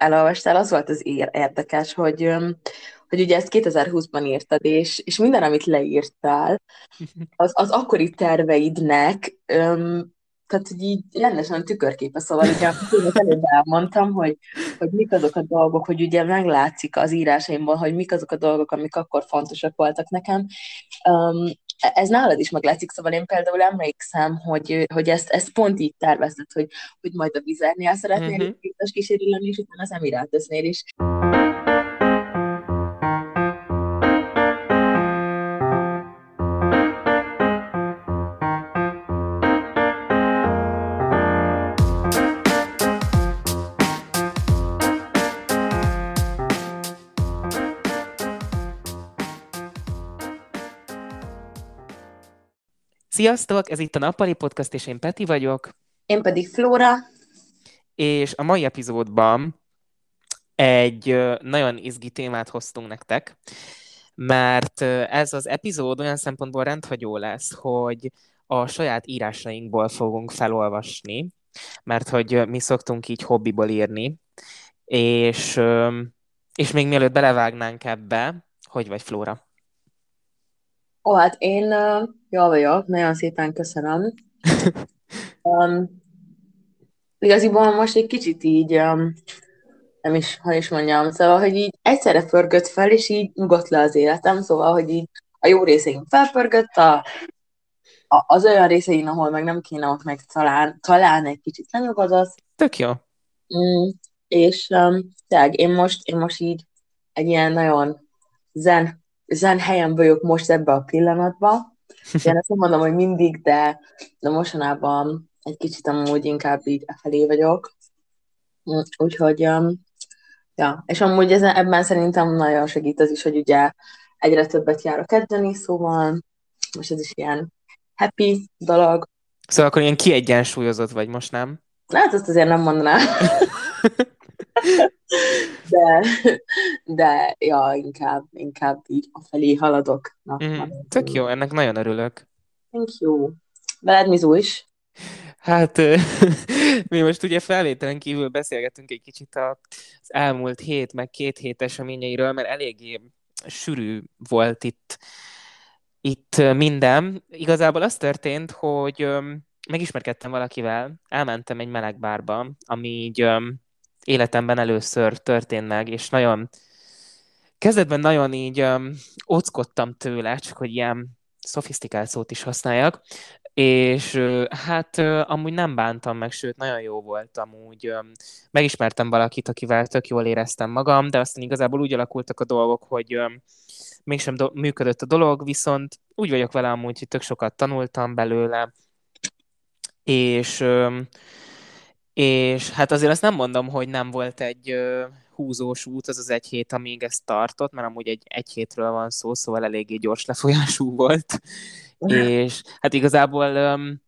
elolvastál, az volt az érdekes, hogy, hogy ugye ezt 2020-ban írtad, és, és minden, amit leírtál, az, az akkori terveidnek tehát, hogy így rendesen tükörképe, szóval ugye előbb elmondtam, hogy, hogy mik azok a dolgok, hogy ugye meglátszik az írásaimból, hogy mik azok a dolgok, amik akkor fontosak voltak nekem. Um, ez nálad is meglátszik, szóval én például emlékszem, hogy, hogy ezt, ezt pont így tervezted, hogy, hogy majd a vizernél szeretnél mm-hmm. kísérő lenni, és utána az Emirátusnél is. Sziasztok, ez itt a Nappali Podcast, és én Peti vagyok. Én pedig Flóra. És a mai epizódban egy nagyon izgi témát hoztunk nektek, mert ez az epizód olyan szempontból rendhagyó lesz, hogy a saját írásainkból fogunk felolvasni, mert hogy mi szoktunk így hobbiból írni, és, és még mielőtt belevágnánk ebbe, hogy vagy Flóra? Ó, hát én uh, jól vagyok, nagyon szépen köszönöm. um, igaziból most egy kicsit így, um, nem is, hogy is mondjam, szóval, hogy így egyszerre pörgött fel, és így nyugodt le az életem, szóval, hogy így a jó részeim felpörgött, a, a, az olyan részein, ahol meg nem kéne, ott meg talán, talán egy kicsit lenyugodott. Tök jó. Mm, és um, tényleg én most, én most így egy ilyen nagyon zen zen helyen vagyok most ebbe a pillanatban. Én ezt nem mondom, hogy mindig, de, de mostanában egy kicsit amúgy inkább így felé vagyok. Úgyhogy, um, ja, és amúgy ezen, ebben szerintem nagyon segít az is, hogy ugye egyre többet járok edzeni, szóval most ez is ilyen happy dolog. Szóval akkor ilyen kiegyensúlyozott vagy most, nem? Hát azt azért nem mondanám. de, de ja, inkább, inkább így a felé haladok. Na, mm, tök jó, ennek nagyon örülök. Thank you. Veled Mizu is? Hát, mi most ugye felvételen kívül beszélgetünk egy kicsit az elmúlt hét, meg két hét eseményeiről, mert eléggé sűrű volt itt, itt minden. Igazából az történt, hogy megismerkedtem valakivel, elmentem egy meleg bárba, ami így életemben először történt meg, és nagyon kezdetben nagyon így um, óckodtam tőle, csak hogy ilyen szofisztikált szót is használjak, és hát amúgy nem bántam meg, sőt, nagyon jó volt amúgy. Megismertem valakit, akivel tök jól éreztem magam, de aztán igazából úgy alakultak a dolgok, hogy mégsem do- működött a dolog, viszont úgy vagyok vele amúgy, hogy tök sokat tanultam belőle, és um, és hát azért azt nem mondom, hogy nem volt egy húzós út az az egy hét, amíg ez tartott, mert amúgy egy, egy hétről van szó, szóval eléggé gyors lefolyású volt. és hát igazából um,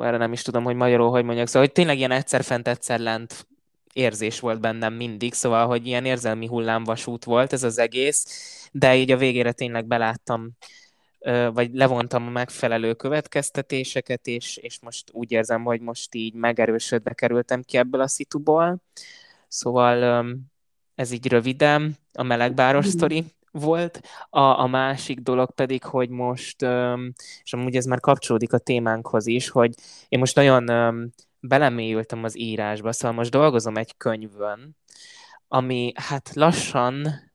erre nem is tudom, hogy magyarul hogy mondjak, szóval hogy tényleg ilyen egyszer fent, egyszer lent érzés volt bennem mindig, szóval, hogy ilyen érzelmi hullámvasút volt ez az egész, de így a végére tényleg beláttam vagy levontam a megfelelő következtetéseket, és, és most úgy érzem, hogy most így megerősödve kerültem ki ebből a szituból. Szóval ez így röviden a melegbáros sztori volt. A, a másik dolog pedig, hogy most, és amúgy ez már kapcsolódik a témánkhoz is, hogy én most nagyon belemélyültem az írásba, szóval most dolgozom egy könyvön, ami hát lassan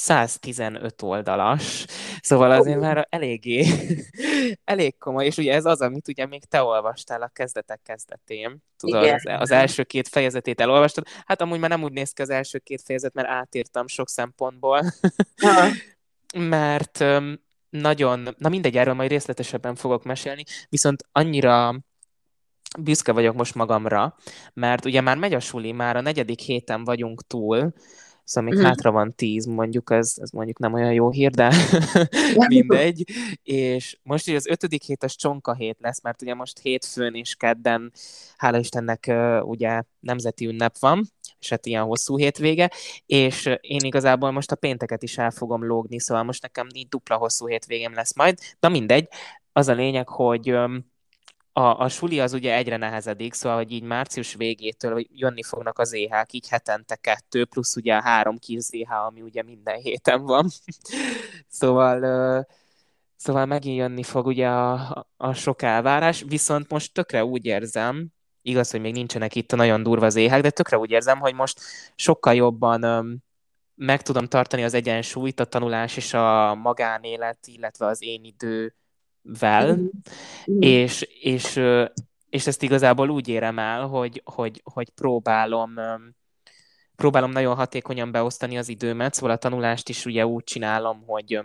115 oldalas, szóval azért már eléggé, elég komoly, és ugye ez az, amit ugye még te olvastál a kezdetek kezdetén, tudod, az, az első két fejezetét elolvastad, hát amúgy már nem úgy néz ki az első két fejezet, mert átírtam sok szempontból, mert nagyon, na mindegy, erről majd részletesebben fogok mesélni, viszont annyira büszke vagyok most magamra, mert ugye már megy a suli, már a negyedik héten vagyunk túl, Szóval még mm. hátra van tíz, mondjuk, ez, ez mondjuk nem olyan jó hír, de mindegy. És most így az ötödik hét az csonka hét lesz, mert ugye most hétfőn és kedden, hála Istennek, ugye nemzeti ünnep van, és hát ilyen hosszú hétvége, és én igazából most a pénteket is el fogom lógni, szóval most nekem így dupla hosszú hétvégem lesz majd. Na mindegy, az a lényeg, hogy a, a suli az ugye egyre nehezedik, szóval, hogy így március végétől jönni fognak az éhák, így hetente kettő, plusz ugye a három kis ZH, ami ugye minden héten van. szóval, szóval megint jönni fog ugye a, a sok elvárás, viszont most tökre úgy érzem, igaz, hogy még nincsenek itt a nagyon durva az éhák, de tökre úgy érzem, hogy most sokkal jobban meg tudom tartani az egyensúlyt, a tanulás és a magánélet, illetve az én idő vel, mm. és, és, és ezt igazából úgy érem el, hogy, hogy, hogy próbálom próbálom nagyon hatékonyan beosztani az időmet, szóval a tanulást is ugye úgy csinálom, hogy,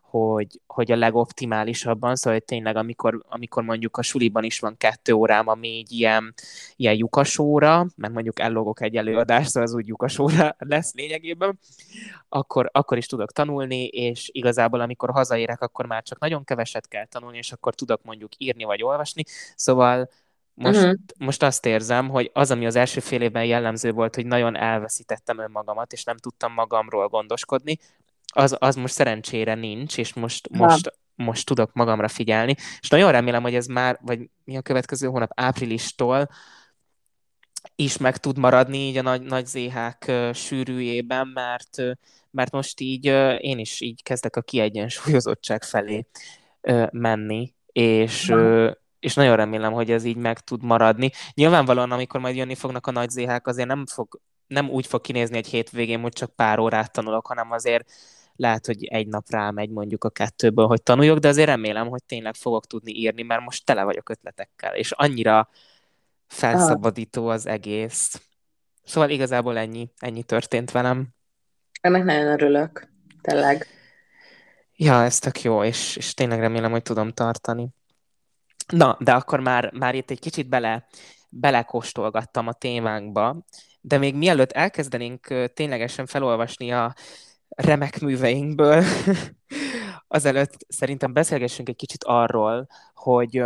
hogy, hogy a legoptimálisabban, szóval hogy tényleg amikor, amikor mondjuk a suliban is van kettő órám, ami így ilyen, ilyen lyukas óra, mert mondjuk ellogok egy előadást, szóval az úgy lyukas óra lesz lényegében, akkor, akkor is tudok tanulni, és igazából amikor hazaérek, akkor már csak nagyon keveset kell tanulni, és akkor tudok mondjuk írni vagy olvasni, szóval most, uh-huh. most azt érzem, hogy az, ami az első fél évben jellemző volt, hogy nagyon elveszítettem önmagamat, és nem tudtam magamról gondoskodni, az, az most szerencsére nincs, és most, most, most tudok magamra figyelni. És nagyon remélem, hogy ez már, vagy mi a következő hónap, áprilistól is meg tud maradni így a nagy, nagy zéhák sűrűjében, mert, mert most így én is így kezdek a kiegyensúlyozottság felé menni, és, és nagyon remélem, hogy ez így meg tud maradni. Nyilvánvalóan, amikor majd jönni fognak a nagy zéhák, azért nem, fog, nem úgy fog kinézni egy hétvégén, hogy csak pár órát tanulok, hanem azért lehet, hogy egy nap rámegy mondjuk a kettőből, hogy tanuljak, de azért remélem, hogy tényleg fogok tudni írni, mert most tele vagyok ötletekkel, és annyira felszabadító az egész. Szóval igazából ennyi, ennyi történt velem. Ennek nagyon örülök, tényleg. Ja, ez tök jó, és, és tényleg remélem, hogy tudom tartani. Na, de akkor már, már itt egy kicsit bele, belekóstolgattam a témánkba, de még mielőtt elkezdenénk ténylegesen felolvasni a remek műveinkből, azelőtt szerintem beszélgessünk egy kicsit arról, hogy,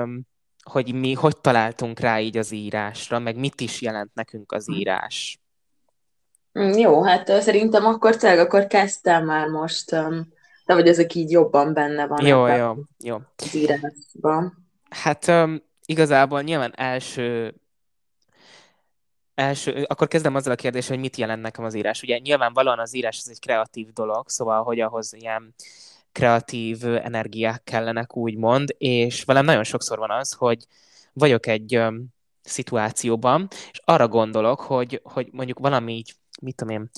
hogy mi hogy találtunk rá így az írásra, meg mit is jelent nekünk az hm. írás. Mm, jó, hát szerintem akkor tényleg akkor kezdtem már most, de vagy ezek így jobban benne van. Jó, jó, jó. Az írásban. Hát um, igazából nyilván első első, akkor kezdem azzal a kérdéssel, hogy mit jelent nekem az írás. Ugye nyilvánvalóan az írás az egy kreatív dolog, szóval, hogy ahhoz ilyen kreatív energiák kellenek, úgymond, és velem nagyon sokszor van az, hogy vagyok egy um, szituációban, és arra gondolok, hogy, hogy mondjuk valami így, mit tudom én,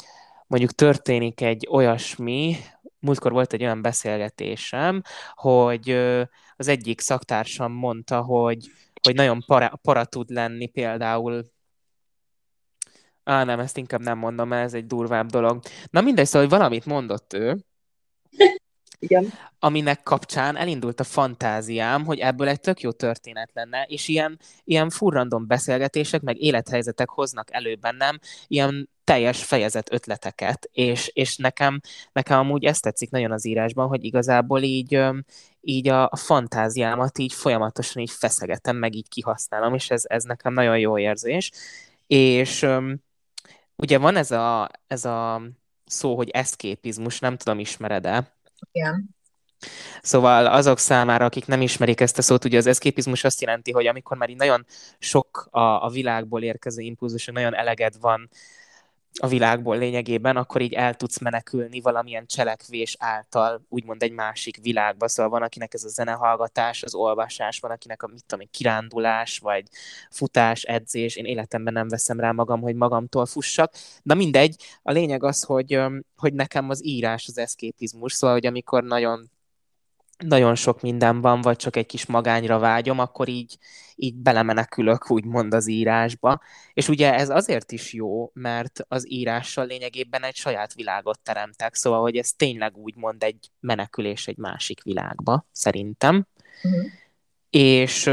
mondjuk történik egy olyasmi, múltkor volt egy olyan beszélgetésem, hogy az egyik szaktársam mondta, hogy, hogy nagyon para, para tud lenni például Á, nem, ezt inkább nem mondom, mert ez egy durvább dolog. Na mindegy, szóval, hogy valamit mondott ő, Igen. aminek kapcsán elindult a fantáziám, hogy ebből egy tök jó történet lenne, és ilyen, ilyen furrandom beszélgetések, meg élethelyzetek hoznak elő bennem, ilyen teljes fejezet ötleteket, és, és nekem, nekem amúgy ezt tetszik nagyon az írásban, hogy igazából így, így a, a fantáziámat így folyamatosan így feszegetem, meg így kihasználom, és ez, ez nekem nagyon jó érzés. És ugye van ez a, ez a szó, hogy eszképizmus, nem tudom, ismered-e? Igen. Szóval azok számára, akik nem ismerik ezt a szót, ugye az eszképizmus azt jelenti, hogy amikor már így nagyon sok a, a világból érkező impulzus, nagyon eleged van a világból lényegében, akkor így el tudsz menekülni valamilyen cselekvés által, úgymond egy másik világba. Szóval van, akinek ez a zenehallgatás, az olvasás, van, akinek a mit tudom kirándulás, vagy futás, edzés. Én életemben nem veszem rá magam, hogy magamtól fussak. Na mindegy, a lényeg az, hogy, hogy nekem az írás az eszképizmus, szóval, hogy amikor nagyon nagyon sok minden van, vagy csak egy kis magányra vágyom, akkor így, így belemenekülök úgymond az írásba. És ugye ez azért is jó, mert az írással lényegében egy saját világot teremtek, szóval, hogy ez tényleg úgymond egy menekülés egy másik világba, szerintem. Uh-huh. És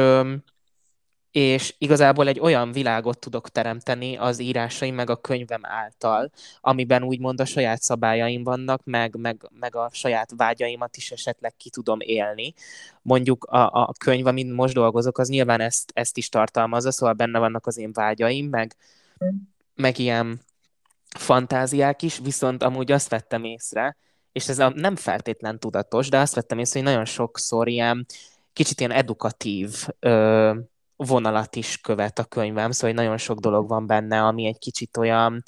és igazából egy olyan világot tudok teremteni az írásaim meg a könyvem által, amiben úgymond a saját szabályaim vannak, meg, meg, meg a saját vágyaimat is esetleg ki tudom élni. Mondjuk a, a könyv, amin most dolgozok, az nyilván ezt, ezt is tartalmazza, szóval benne vannak az én vágyaim, meg, meg ilyen fantáziák is, viszont amúgy azt vettem észre, és ez a, nem feltétlen tudatos, de azt vettem észre, hogy nagyon sokszor ilyen kicsit ilyen edukatív ö, vonalat is követ a könyvem, szóval nagyon sok dolog van benne, ami egy kicsit olyan,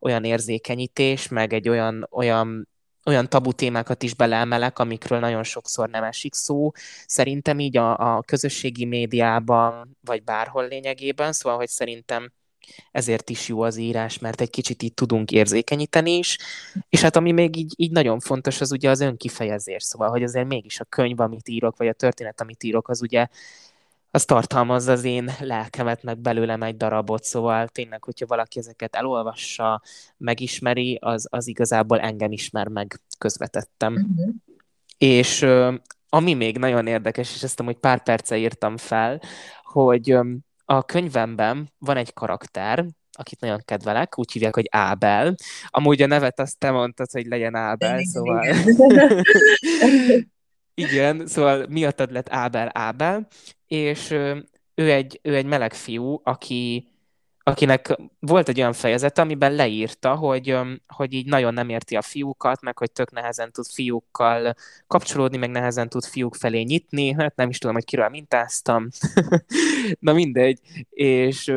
olyan érzékenyítés, meg egy olyan, olyan olyan tabu témákat is beleemelek, amikről nagyon sokszor nem esik szó. Szerintem így a, a közösségi médiában, vagy bárhol lényegében, szóval, hogy szerintem ezért is jó az írás, mert egy kicsit így tudunk érzékenyíteni is, és hát ami még így, így nagyon fontos, az ugye az önkifejezés, szóval, hogy azért mégis a könyv, amit írok, vagy a történet, amit írok, az ugye az tartalmazza az én lelkemet, meg belőlem egy darabot, szóval tényleg, hogyha valaki ezeket elolvassa, megismeri, az, az igazából engem ismer meg közvetettem. Uh-huh. És ami még nagyon érdekes, és ezt amúgy pár perce írtam fel, hogy a könyvemben van egy karakter, akit nagyon kedvelek, úgy hívják, hogy Ábel. Amúgy a nevet azt te mondtad, hogy legyen Ábel, szóval... Igen. szóval miattad lett Ábel Ábel, és ő egy, ő egy meleg fiú, aki, akinek volt egy olyan fejezet, amiben leírta, hogy, hogy így nagyon nem érti a fiúkat, meg hogy tök nehezen tud fiúkkal kapcsolódni, meg nehezen tud fiúk felé nyitni, hát nem is tudom, hogy kiről mintáztam, na mindegy, és,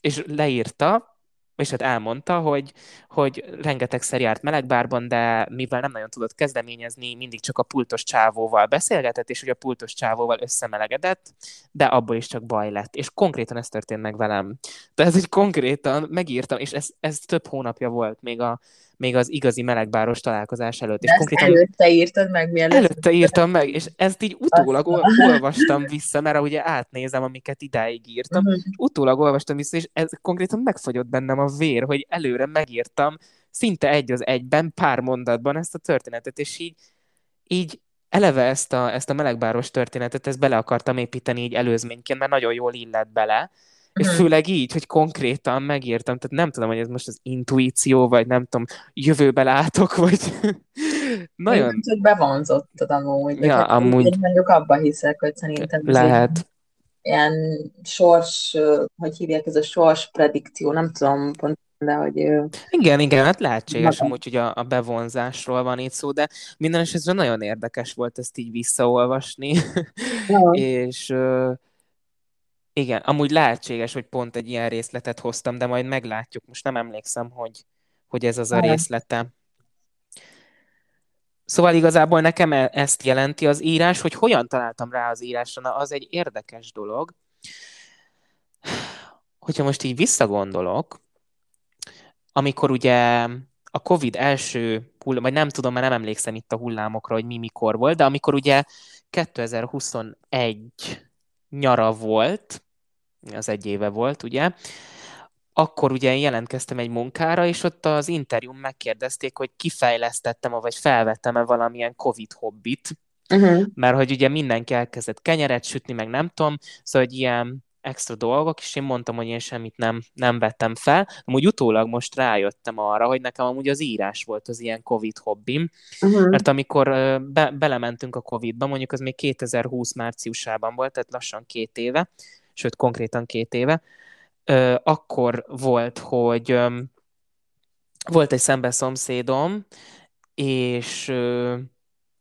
és leírta, és hát elmondta, hogy, hogy rengetegszer járt melegbárban, de mivel nem nagyon tudott kezdeményezni, mindig csak a pultos csávóval beszélgetett, és hogy a pultos csávóval összemelegedett, de abból is csak baj lett. És konkrétan ez történt meg velem. Tehát, hogy konkrétan megírtam, és ez, ez több hónapja volt még a, még az igazi melegbáros találkozás előtt. És konkrétan előtte írtad meg, mielőtt? Előtte írtam meg, és ezt így utólag olvastam vissza, mert ugye átnézem, amiket idáig írtam, uh-huh. és utólag olvastam vissza, és ez konkrétan megfagyott bennem a vér, hogy előre megírtam szinte egy az egyben, pár mondatban ezt a történetet, és így, így eleve ezt a, ezt a melegbáros történetet, ezt bele akartam építeni így előzményként, mert nagyon jól illett bele, és mhm. főleg így, hogy konkrétan megírtam, tehát nem tudom, hogy ez most az intuíció, vagy nem tudom, jövőbe látok, vagy nagyon... Én hogy bevonzottad amúgy. Ja, hát amúgy... Én mondjuk abba hiszek, hogy szerintem lehet. Ilyen sors, hogy hívják ez a sors predikció, nem tudom pont de hogy... Igen, igen, hát lehetséges amúgy, hogy a, a bevonzásról van itt szó, de minden esetre nagyon érdekes volt ezt így visszaolvasni, és igen, amúgy lehetséges, hogy pont egy ilyen részletet hoztam, de majd meglátjuk. Most nem emlékszem, hogy, hogy ez az a részlete. Szóval igazából nekem e- ezt jelenti az írás, hogy hogyan találtam rá az írásra, na az egy érdekes dolog. Hogyha most így visszagondolok, amikor ugye a Covid első hullám, vagy nem tudom, mert nem emlékszem itt a hullámokra, hogy mi mikor volt, de amikor ugye 2021 nyara volt, az egy éve volt, ugye, akkor ugye jelentkeztem egy munkára, és ott az interjún megkérdezték, hogy kifejlesztettem, vagy felvettem-e valamilyen Covid hobbit, uh-huh. mert hogy ugye mindenki elkezdett kenyeret sütni, meg nem tudom, szóval hogy ilyen extra dolgok, és én mondtam, hogy én semmit nem, nem vettem fel. Amúgy utólag most rájöttem arra, hogy nekem amúgy az írás volt az ilyen Covid hobbim, uh-huh. mert amikor be, belementünk a Covid-ba, mondjuk az még 2020 márciusában volt, tehát lassan két éve, sőt konkrétan két éve, akkor volt, hogy volt egy szembe szomszédom, és,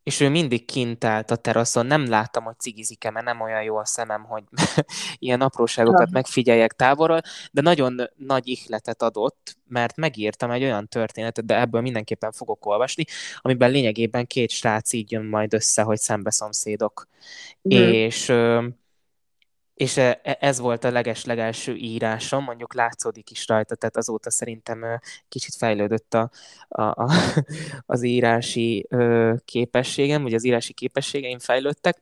és ő mindig kint állt a teraszon, nem láttam, hogy cigizik-e, mert nem olyan jó a szemem, hogy ilyen apróságokat megfigyeljek távolról, de nagyon nagy ihletet adott, mert megírtam egy olyan történetet, de ebből mindenképpen fogok olvasni, amiben lényegében két srác így jön majd össze, hogy szembe szomszédok. Mm. És és e, ez volt a leges-legelső írásom, mondjuk látszódik is rajta, tehát azóta szerintem kicsit fejlődött a, a, a, az írási képességem, vagy az írási képességeim fejlődtek.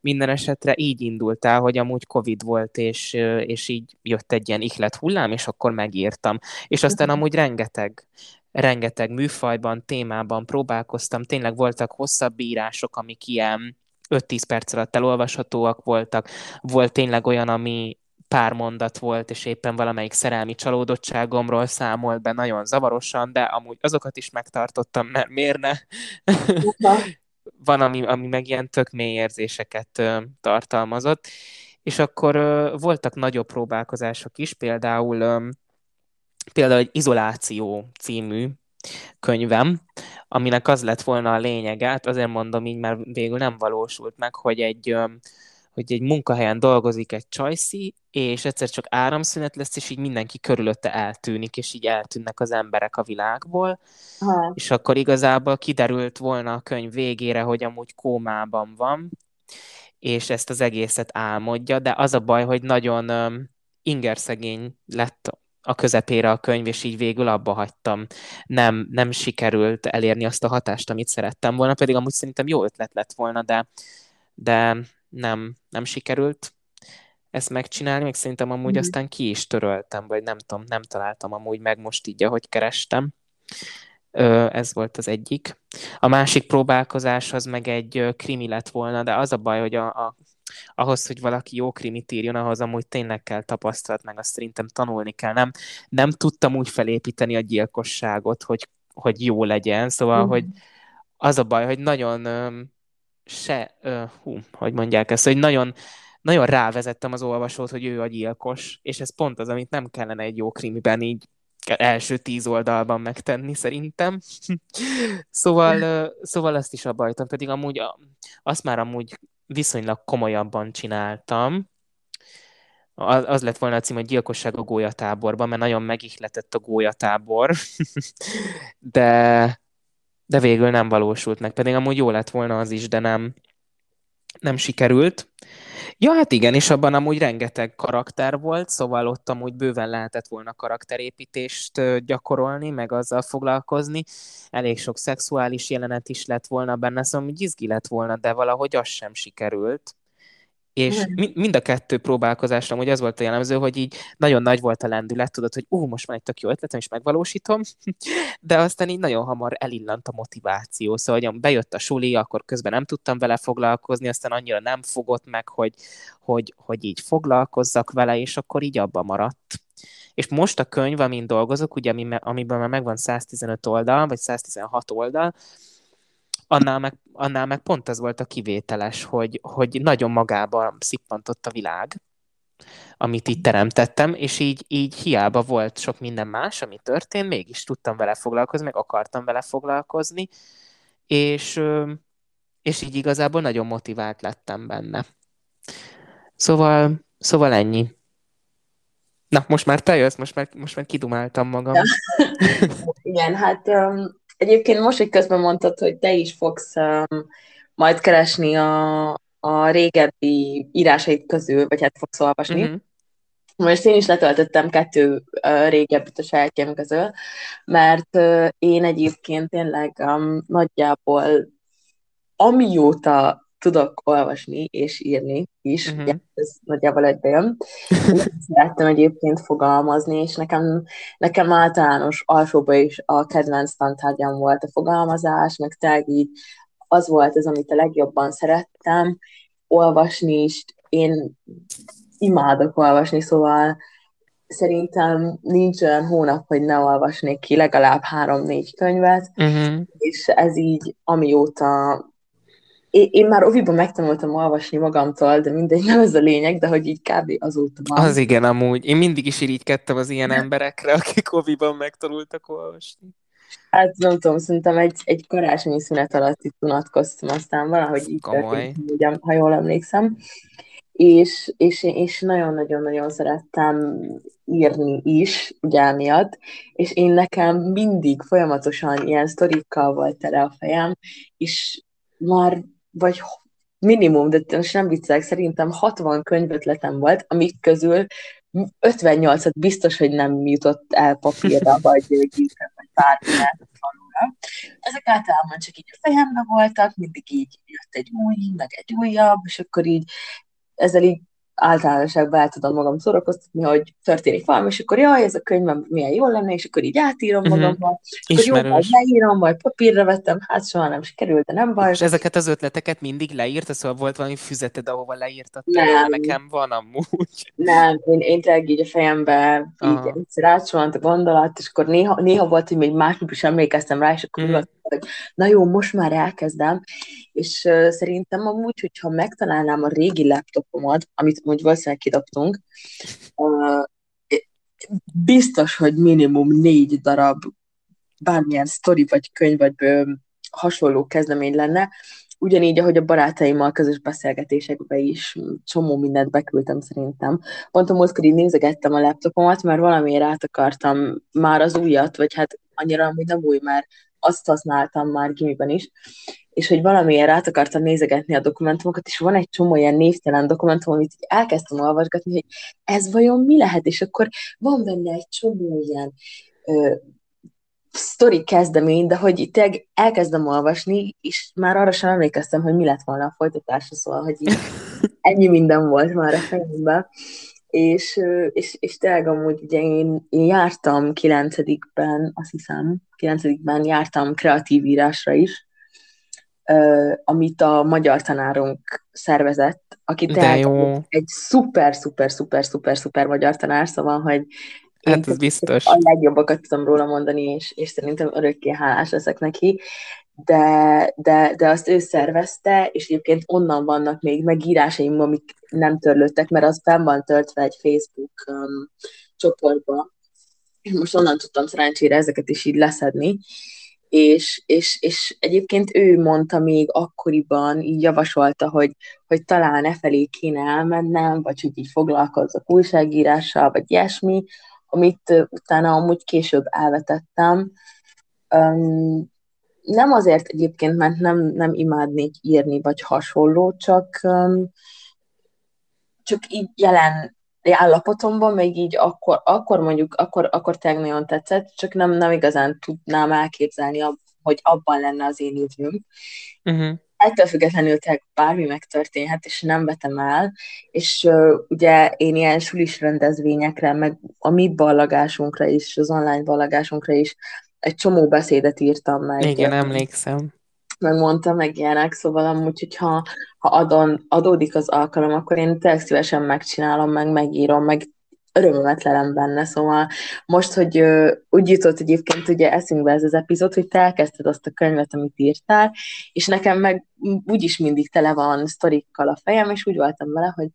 Minden esetre így indult el, hogy amúgy Covid volt, és, és így jött egy ilyen ihlet hullám, és akkor megírtam. És aztán mhm. amúgy rengeteg rengeteg műfajban, témában próbálkoztam, tényleg voltak hosszabb írások, amik ilyen 5-10 perc alatt elolvashatóak voltak. Volt tényleg olyan, ami pár mondat volt, és éppen valamelyik szerelmi csalódottságomról számolt be nagyon zavarosan, de amúgy azokat is megtartottam, mert miért ne? Van, ami, ami meg ilyen tök mély érzéseket ö, tartalmazott. És akkor ö, voltak nagyobb próbálkozások is, például ö, például egy Izoláció című könyvem, aminek az lett volna a lényege, hát azért mondom így, mert végül nem valósult meg, hogy egy hogy egy munkahelyen dolgozik egy csajszi, és egyszer csak áramszünet lesz, és így mindenki körülötte eltűnik, és így eltűnnek az emberek a világból. Ha. És akkor igazából kiderült volna a könyv végére, hogy amúgy kómában van, és ezt az egészet álmodja, de az a baj, hogy nagyon ingerszegény lett a közepére a könyv, és így végül abba hagytam. Nem, nem sikerült elérni azt a hatást, amit szerettem volna, pedig amúgy szerintem jó ötlet lett volna, de, de nem, nem sikerült ezt megcsinálni, meg szerintem amúgy mm. aztán ki is töröltem, vagy nem tudom, nem találtam amúgy meg most így, ahogy kerestem. Ez volt az egyik. A másik próbálkozás az meg egy krimi lett volna, de az a baj, hogy a, a, ahhoz, hogy valaki jó krimit írjon, ahhoz amúgy tényleg kell tapasztalat, meg azt szerintem tanulni kell. Nem, nem tudtam úgy felépíteni a gyilkosságot, hogy, hogy jó legyen, szóval, mm. hogy az a baj, hogy nagyon se, hú, hogy mondják ezt, hogy nagyon, nagyon rávezettem az olvasót, hogy ő a gyilkos, és ez pont az, amit nem kellene egy jó krimiben így első tíz oldalban megtenni, szerintem. szóval, szóval ezt is abbajtam, pedig amúgy azt már amúgy viszonylag komolyabban csináltam. Az lett volna a cím, hogy gyilkosság a gólyatáborban, mert nagyon megihletett a gólyatábor, de, de végül nem valósult meg, pedig amúgy jó lett volna az is, de nem, nem sikerült. Ja, hát igen, és abban amúgy rengeteg karakter volt, szóval ott amúgy bőven lehetett volna karakterépítést gyakorolni, meg azzal foglalkozni. Elég sok szexuális jelenet is lett volna benne, szóval hogy izgi lett volna, de valahogy az sem sikerült. És mind a kettő próbálkozásra hogy az volt a jellemző, hogy így nagyon nagy volt a lendület, tudod, hogy ú, most van egy tök jó ötletem, és megvalósítom, de aztán így nagyon hamar elillant a motiváció. Szóval, hogy bejött a suli, akkor közben nem tudtam vele foglalkozni, aztán annyira nem fogott meg, hogy, hogy, hogy így foglalkozzak vele, és akkor így abba maradt. És most a könyv, amin dolgozok, ugye, amiben már megvan 115 oldal, vagy 116 oldal, annál meg, annál meg pont ez volt a kivételes, hogy, hogy nagyon magába szippantott a világ, amit itt teremtettem, és így, így hiába volt sok minden más, ami történt, mégis tudtam vele foglalkozni, meg akartam vele foglalkozni, és, és így igazából nagyon motivált lettem benne. Szóval, szóval ennyi. Na, most már te jössz, most már, most már kidumáltam magam. Ja. Igen, hát um, Egyébként most, hogy közben mondtad, hogy te is fogsz um, majd keresni a, a régebbi írásait közül, vagy hát fogsz olvasni. Mm-hmm. Most én is letöltöttem kettő uh, régebbit a sajátjaim közül, mert uh, én egyébként tényleg um, nagyjából amióta tudok olvasni és írni is, uh-huh. ugye, ez nagyjából egybejön. Szerettem egyébként fogalmazni, és nekem, nekem általános alsóban is a kedvenc tantárgyam volt a fogalmazás, meg tényleg így az volt az, amit a legjobban szerettem, olvasni is, én imádok olvasni, szóval szerintem nincs olyan hónap, hogy ne olvasnék ki legalább három-négy könyvet, uh-huh. és ez így amióta én, már oviban megtanultam olvasni magamtól, de mindegy, nem ez a lényeg, de hogy így kb. azóta van. Az igen, amúgy. Én mindig is irigykedtem az ilyen emberekre, akik oviban megtanultak olvasni. Hát nem tudom, szerintem egy, egy karácsonyi szünet alatt itt unatkoztam, aztán valahogy így. Történt, ha jól emlékszem. És, és, és nagyon-nagyon-nagyon szerettem írni is, ugye emiatt, és én nekem mindig folyamatosan ilyen sztorikkal volt tele a fejem, és már vagy minimum, de most nem viccelek, szerintem 60 könyvötletem volt, amik közül 58-at biztos, hogy nem jutott el papírra, vagy gépre, vagy bármilyen falura. Ezek általában csak így a fejembe voltak, mindig így jött egy új, meg egy újabb, és akkor így ezzel így általánosságban el tudom magam szórakoztatni, hogy történik valami, és akkor jaj, ez a könyvem milyen jól lenne, és akkor így átírom uh-huh. magammal, és akkor jó, majd leírom, majd papírra vettem, hát soha nem sikerült, de nem baj. És ezeket az ötleteket mindig leírta, szóval volt valami füzeted, ahova leírtad? Nem. Nekem van amúgy. Nem, én, én tényleg így a fejembe így egyszer a gondolat, és akkor néha, néha volt, hogy még másnap is emlékeztem rá, és akkor uh-huh. hogy na jó, most már elkezdem, és szerintem amúgy, hogyha megtalálnám a régi laptopomat, amit amúgy valószínűleg kidobtunk, biztos, hogy minimum négy darab bármilyen sztori, vagy könyv, vagy hasonló kezdemény lenne, ugyanígy, ahogy a barátaimmal közös beszélgetésekbe is csomó mindent beküldtem szerintem. Pont a múltkor így nézegettem a laptopomat, mert valamiért át akartam már az újat, vagy hát annyira amúgy nem új, mert azt használtam már gimiben is, és hogy valamiért át akartam nézegetni a dokumentumokat, és van egy csomó ilyen névtelen dokumentum, amit így elkezdtem olvasgatni, hogy ez vajon mi lehet, és akkor van benne egy csomó ilyen ö, sztori kezdemény, de hogy itt elkezdem olvasni, és már arra sem emlékeztem, hogy mi lett volna a folytatása, szóval, hogy így ennyi minden volt már a fejemben. És, és, és tényleg amúgy ugye én, én jártam kilencedikben, azt hiszem, kilencedikben jártam kreatív írásra is, amit a magyar tanárunk szervezett, aki tényleg egy szuper, szuper, szuper, szuper, szuper magyar tanár, szóval, hogy Hát ez biztos. A legjobbakat tudom róla mondani, és, és szerintem örökké hálás leszek neki. De, de, de azt ő szervezte, és egyébként onnan vannak még megírásaim, amik nem törlődtek, mert az fenn van töltve egy Facebook um, csoportba. Most onnan tudtam szerencsére ezeket is így leszedni. És, és, és egyébként ő mondta még akkoriban, így javasolta, hogy, hogy talán e felé kéne elmennem, vagy hogy így foglalkozzak újságírással, vagy ilyesmi, amit utána amúgy később elvetettem. Um, nem azért egyébként, mert nem, nem imádnék írni, vagy hasonló, csak, um, csak így jelen állapotomban, még így akkor, akkor mondjuk, akkor, akkor tényleg nagyon tetszett, csak nem, nem igazán tudnám elképzelni, hogy abban lenne az én időm. Uh-huh ettől függetlenül tényleg bármi megtörténhet, és nem vetem el, és uh, ugye én ilyen sulis rendezvényekre, meg a mi ballagásunkra is, az online ballagásunkra is egy csomó beszédet írtam meg. Igen, emlékszem. Megmondtam meg ilyenek, szóval amúgy, hogyha ha adon, adódik az alkalom, akkor én tényleg szívesen megcsinálom, meg megírom, meg örömömet lelem benne, szóval most, hogy ö, úgy jutott egyébként ugye eszünkbe ez az epizód, hogy te elkezdted azt a könyvet, amit írtál, és nekem meg úgyis mindig tele van sztorikkal a fejem, és úgy voltam vele, hogy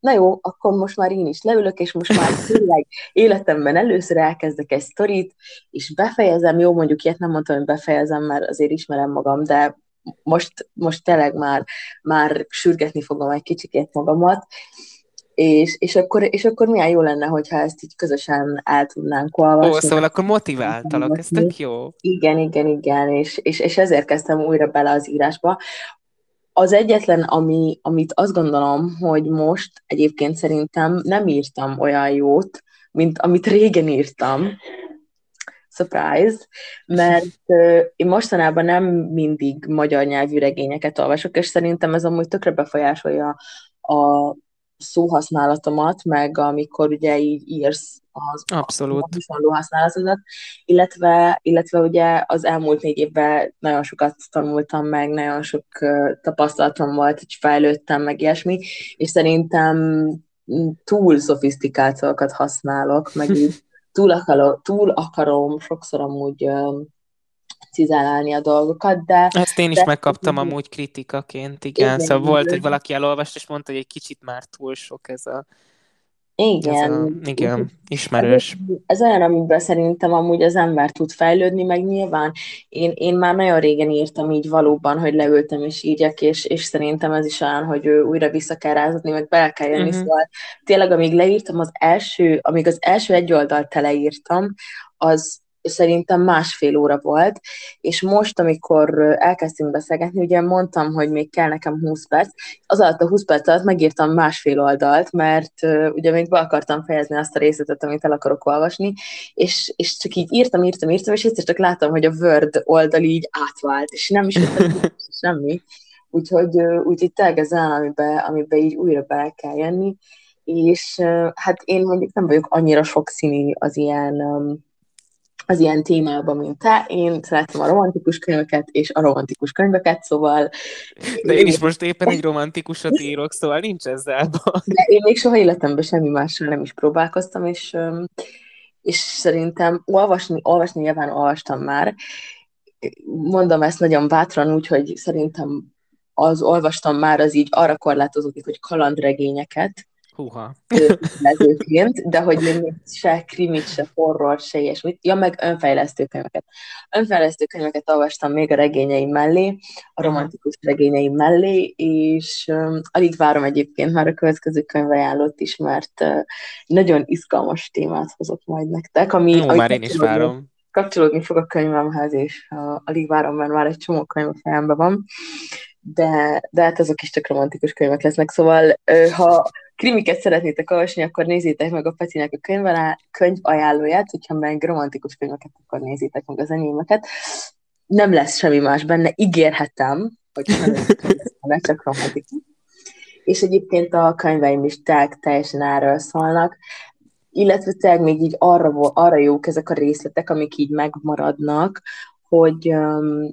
na jó, akkor most már én is leülök, és most már tényleg életemben először elkezdek egy sztorit, és befejezem, jó, mondjuk ilyet nem mondtam, hogy befejezem, mert azért ismerem magam, de most, most tényleg már, már sürgetni fogom egy kicsikét magamat, és, és, akkor, és akkor milyen jó lenne, hogyha ezt így közösen el tudnánk olvasni. Ó, szóval akkor motiváltalak, ez tök jó. Igen, igen, igen, és, és, és ezért kezdtem újra bele az írásba. Az egyetlen, ami, amit azt gondolom, hogy most egyébként szerintem nem írtam olyan jót, mint amit régen írtam, surprise, mert én mostanában nem mindig magyar nyelvű regényeket olvasok, és szerintem ez amúgy tökre befolyásolja a szóhasználatomat, meg amikor ugye így írsz az Abszolút. hasonló használatodat, illetve, illetve ugye az elmúlt négy évben nagyon sokat tanultam meg, nagyon sok tapasztalatom volt, hogy fejlődtem meg ilyesmi, és szerintem túl szofisztikált szavakat használok, meg így túl, akarom, túl akarom sokszor amúgy cizálálni a dolgokat, de... Ezt én is de... megkaptam amúgy kritikaként, igen. igen szóval volt, hogy valaki elolvast, és mondta, hogy egy kicsit már túl sok ez a... Igen. Ez a, igen, ismerős. Ez, ez olyan, amiben szerintem amúgy az ember tud fejlődni, meg nyilván én, én már nagyon régen írtam így valóban, hogy leültem és írjak, és, és szerintem ez is olyan, hogy ő újra vissza kell rázatni, meg bele kell jönni, uh-huh. szóval tényleg amíg leírtam az első, amíg az első egy oldalt teleírtam, az szerintem másfél óra volt, és most, amikor elkezdtünk beszélgetni, ugye mondtam, hogy még kell nekem 20 perc, az alatt a 20 perc alatt megírtam másfél oldalt, mert ugye még be akartam fejezni azt a részletet, amit el akarok olvasni, és, és csak így írtam, írtam, írtam, és egyszer csak láttam, hogy a Word oldal így átvált, és nem is semmi. Úgyhogy, tényleg ez olyan, amiben, amiben így újra be kell jönni, és hát én mondjuk nem vagyok annyira sokszínű az ilyen az ilyen témában, mint te. Én szeretem a romantikus könyveket és a romantikus könyveket, szóval... De én is most éppen egy romantikusat írok, szóval nincs ezzel baj. De én még soha életemben semmi mással nem is próbálkoztam, és, és szerintem olvasni, olvasni nyilván olvastam már. Mondom ezt nagyon bátran úgy, hogy szerintem az olvastam már, az így arra korlátozódik, hogy kalandregényeket, Húha. Lezőként, de hogy még se krimit, se horror, se ilyesmit. Ja, meg önfejlesztő könyveket. Önfejlesztő könyveket olvastam még a regényeim mellé, a romantikus regényeim mellé, és um, alig várom egyébként már a következő könyvajánlót is, mert uh, nagyon izgalmas témát hozok majd nektek. Ami, Ó, már én is várom. Kapcsolódni fog a könyvemhez, és uh, alig várom, mert már egy csomó könyv a fejemben van de, de hát azok is csak romantikus könyvek lesznek, szóval ha krimiket szeretnétek olvasni, akkor nézzétek meg a Petinek a könyv, ajánlóját, hogyha meg romantikus könyveket, akkor nézzétek meg az enyémeket. Nem lesz semmi más benne, ígérhetem, hogy nem csak romantikus. És egyébként a könyveim is tel- teljesen erről szólnak, illetve tényleg még így arra, arra jók ezek a részletek, amik így megmaradnak, hogy um,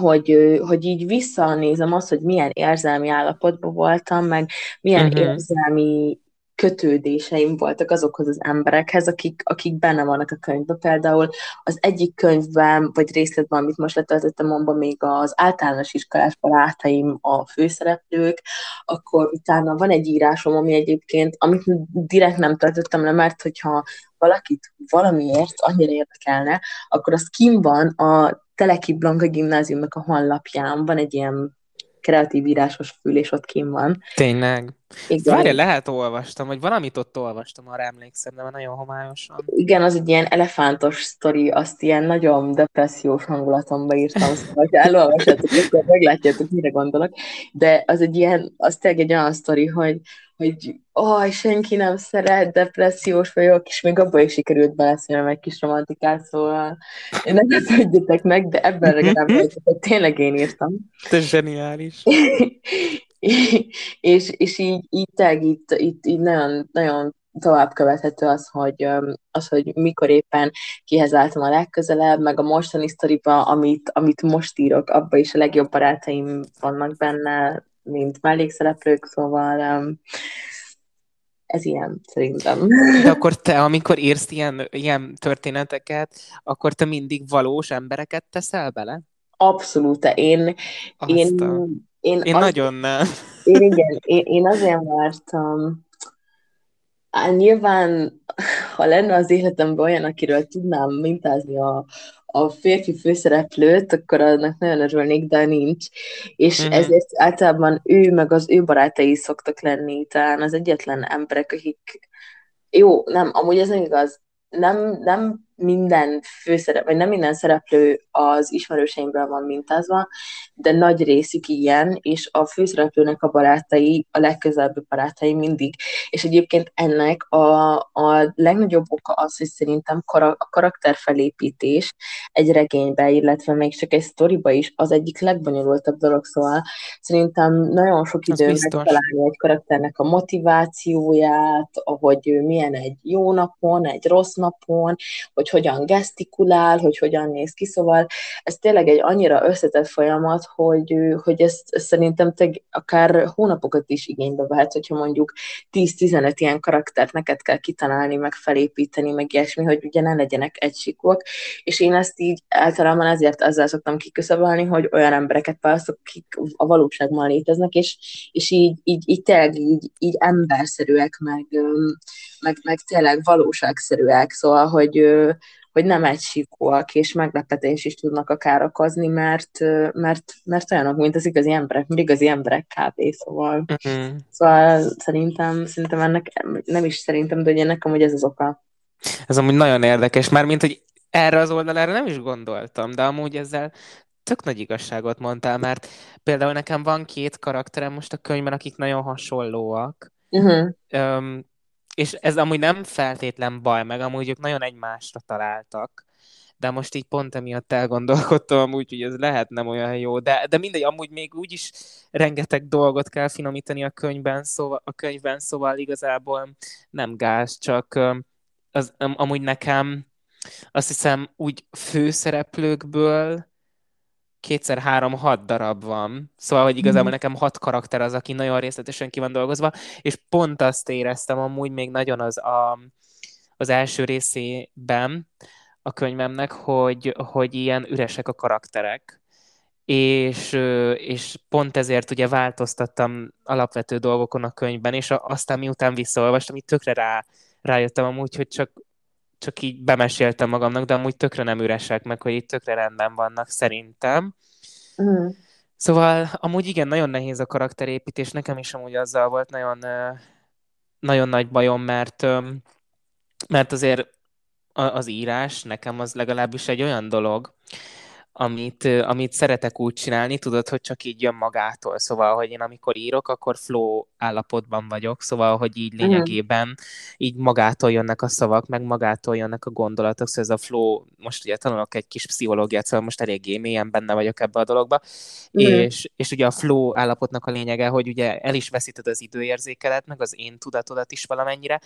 hogy, hogy így visszanézem azt, hogy milyen érzelmi állapotban voltam, meg milyen uh-huh. érzelmi kötődéseim voltak azokhoz az emberekhez, akik, akik benne vannak a könyvben. Például az egyik könyvben, vagy részletben, amit most letöltöttem, abban még az általános iskolás barátaim a főszereplők, akkor utána van egy írásom, ami egyébként, amit direkt nem töltöttem le, mert hogyha valakit valamiért annyira érdekelne, akkor az kim van a Teleki Blanka gimnáziumnak a honlapján, van egy ilyen kreatív írásos fül, és ott kim van. Tényleg? Igen. Várja, lehet olvastam, vagy valamit ott olvastam, arra emlékszem, de nagyon homályosan. Igen, az egy ilyen elefántos sztori, azt ilyen nagyon depressziós hangulatomba írtam, szóval, ha elolvassátok, akkor meglátjátok, mire gondolok. De az egy ilyen, az tényleg egy olyan sztori, hogy hogy aj, senki nem szeret, depressziós vagyok, és még abban is sikerült beleszélnem egy kis romantikát, szóval én nem tudjátok meg, de ebben legalább hogy tényleg én írtam. Te zseniális. és, és így, így tényleg itt, itt, így nagyon, nagyon tovább követhető az, hogy, az, hogy mikor éppen kihez álltam a legközelebb, meg a mostani sztoriba, amit, amit most írok, abban is a legjobb barátaim vannak benne, mint mellékszereplők, szóval ez ilyen, szerintem. De akkor te, amikor írsz ilyen, ilyen történeteket, akkor te mindig valós embereket teszel bele? Abszolút. Én, én, én, én az, nagyon nem. Én igen, én, én azért, mert um, nyilván, ha lenne az életemben olyan, akiről tudnám mintázni a, a férfi főszereplőt, akkor annak nagyon örülnék, de nincs. És uh-huh. ezért általában ő meg az ő barátai szoktak lenni, talán az egyetlen emberek, akik jó, nem, amúgy ez nem igaz, nem, nem minden főszerep, vagy nem minden szereplő az ismerőseimből van mintázva, de nagy részük ilyen, és a főszereplőnek a barátai, a legközelebbi barátai mindig. És egyébként ennek a, a legnagyobb oka az, hogy szerintem kara, a karakterfelépítés egy regénybe, illetve még csak egy sztoriba is az egyik legbonyolultabb dolog, szóval szerintem nagyon sok idő megtalálni egy karakternek a motivációját, hogy milyen egy jó napon, egy rossz napon, hogy hogyan gesztikulál, hogy hogyan néz ki, szóval ez tényleg egy annyira összetett folyamat, hogy, hogy ezt, szerintem te akár hónapokat is igénybe vehet, hogyha mondjuk 10-15 ilyen karaktert neked kell kitalálni, meg felépíteni, meg ilyesmi, hogy ugye ne legyenek egysíkúak, és én ezt így általában ezért ezzel szoktam kiküszöbölni, hogy olyan embereket választok, akik a valóságban léteznek, és, és így, így, így tényleg így, így emberszerűek, meg, meg, meg tényleg valóságszerűek, szóval, hogy, hogy nem egysíkúak, és meglepetés is tudnak akár okozni, mert, mert, mert olyanok, mint az igazi emberek, mint igazi emberek kb. Szóval, uh-huh. szóval szerintem, szerintem ennek, nem is szerintem, de ugye nekem, hogy ez az oka. Ez amúgy nagyon érdekes, már mint hogy erre az oldalára nem is gondoltam, de amúgy ezzel tök nagy igazságot mondtál, mert például nekem van két karakterem most a könyvben, akik nagyon hasonlóak. Uh-huh. Um, és ez amúgy nem feltétlen baj, meg amúgy ők nagyon egymásra találtak, de most így pont emiatt elgondolkodtam amúgy, hogy ez lehet nem olyan jó, de, de mindegy, amúgy még úgyis rengeteg dolgot kell finomítani a könyvben, szóval, a könyvben, szóval igazából nem gáz, csak az, amúgy nekem azt hiszem úgy főszereplőkből kétszer-három, hat darab van. Szóval, hogy igazából mm. nekem hat karakter az, aki nagyon részletesen ki van dolgozva, és pont azt éreztem amúgy még nagyon az a, az első részében a könyvemnek, hogy, hogy ilyen üresek a karakterek, és, és pont ezért ugye változtattam alapvető dolgokon a könyvben, és aztán miután visszaolvastam, így tökre rá, rájöttem amúgy, hogy csak, csak így bemeséltem magamnak, de amúgy tökre nem üresek meg, hogy itt tökre rendben vannak szerintem. Mm. Szóval amúgy igen, nagyon nehéz a karakterépítés, nekem is amúgy azzal volt nagyon, nagyon nagy bajom, mert, mert azért az írás nekem az legalábbis egy olyan dolog, amit, amit szeretek úgy csinálni, tudod, hogy csak így jön magától. Szóval, hogy én amikor írok, akkor flow állapotban vagyok, szóval, hogy így mhm. lényegében uh-huh. így magától jönnek a szavak, meg magától jönnek a gondolatok, szóval ez a flow, most ugye tanulok egy kis pszichológiát, szóval most eléggé mélyen benne vagyok ebbe a dologba, uh-huh. és, és ugye a flow állapotnak a lényege, hogy ugye el is veszíted az időérzékelet, meg az én tudatodat is valamennyire,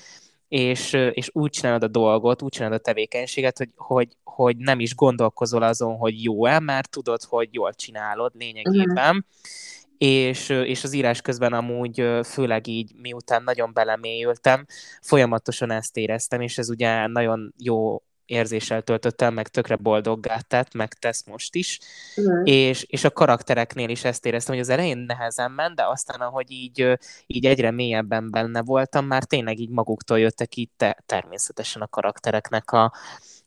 és, és úgy csinálod a dolgot, úgy csinálod a tevékenységet, hogy, hogy, hogy nem is gondolkozol azon, hogy jó-e, mert tudod, hogy jól csinálod lényegében. Uh-huh. És, és az írás közben amúgy főleg így, miután nagyon belemélyültem, folyamatosan ezt éreztem, és ez ugye nagyon jó érzéssel töltöttem, meg tökre boldoggá tett, meg tesz most is, uh-huh. és, és a karaktereknél is ezt éreztem, hogy az elején nehezen ment, de aztán, ahogy így, így egyre mélyebben benne voltam, már tényleg így maguktól jöttek így te, természetesen a karaktereknek a,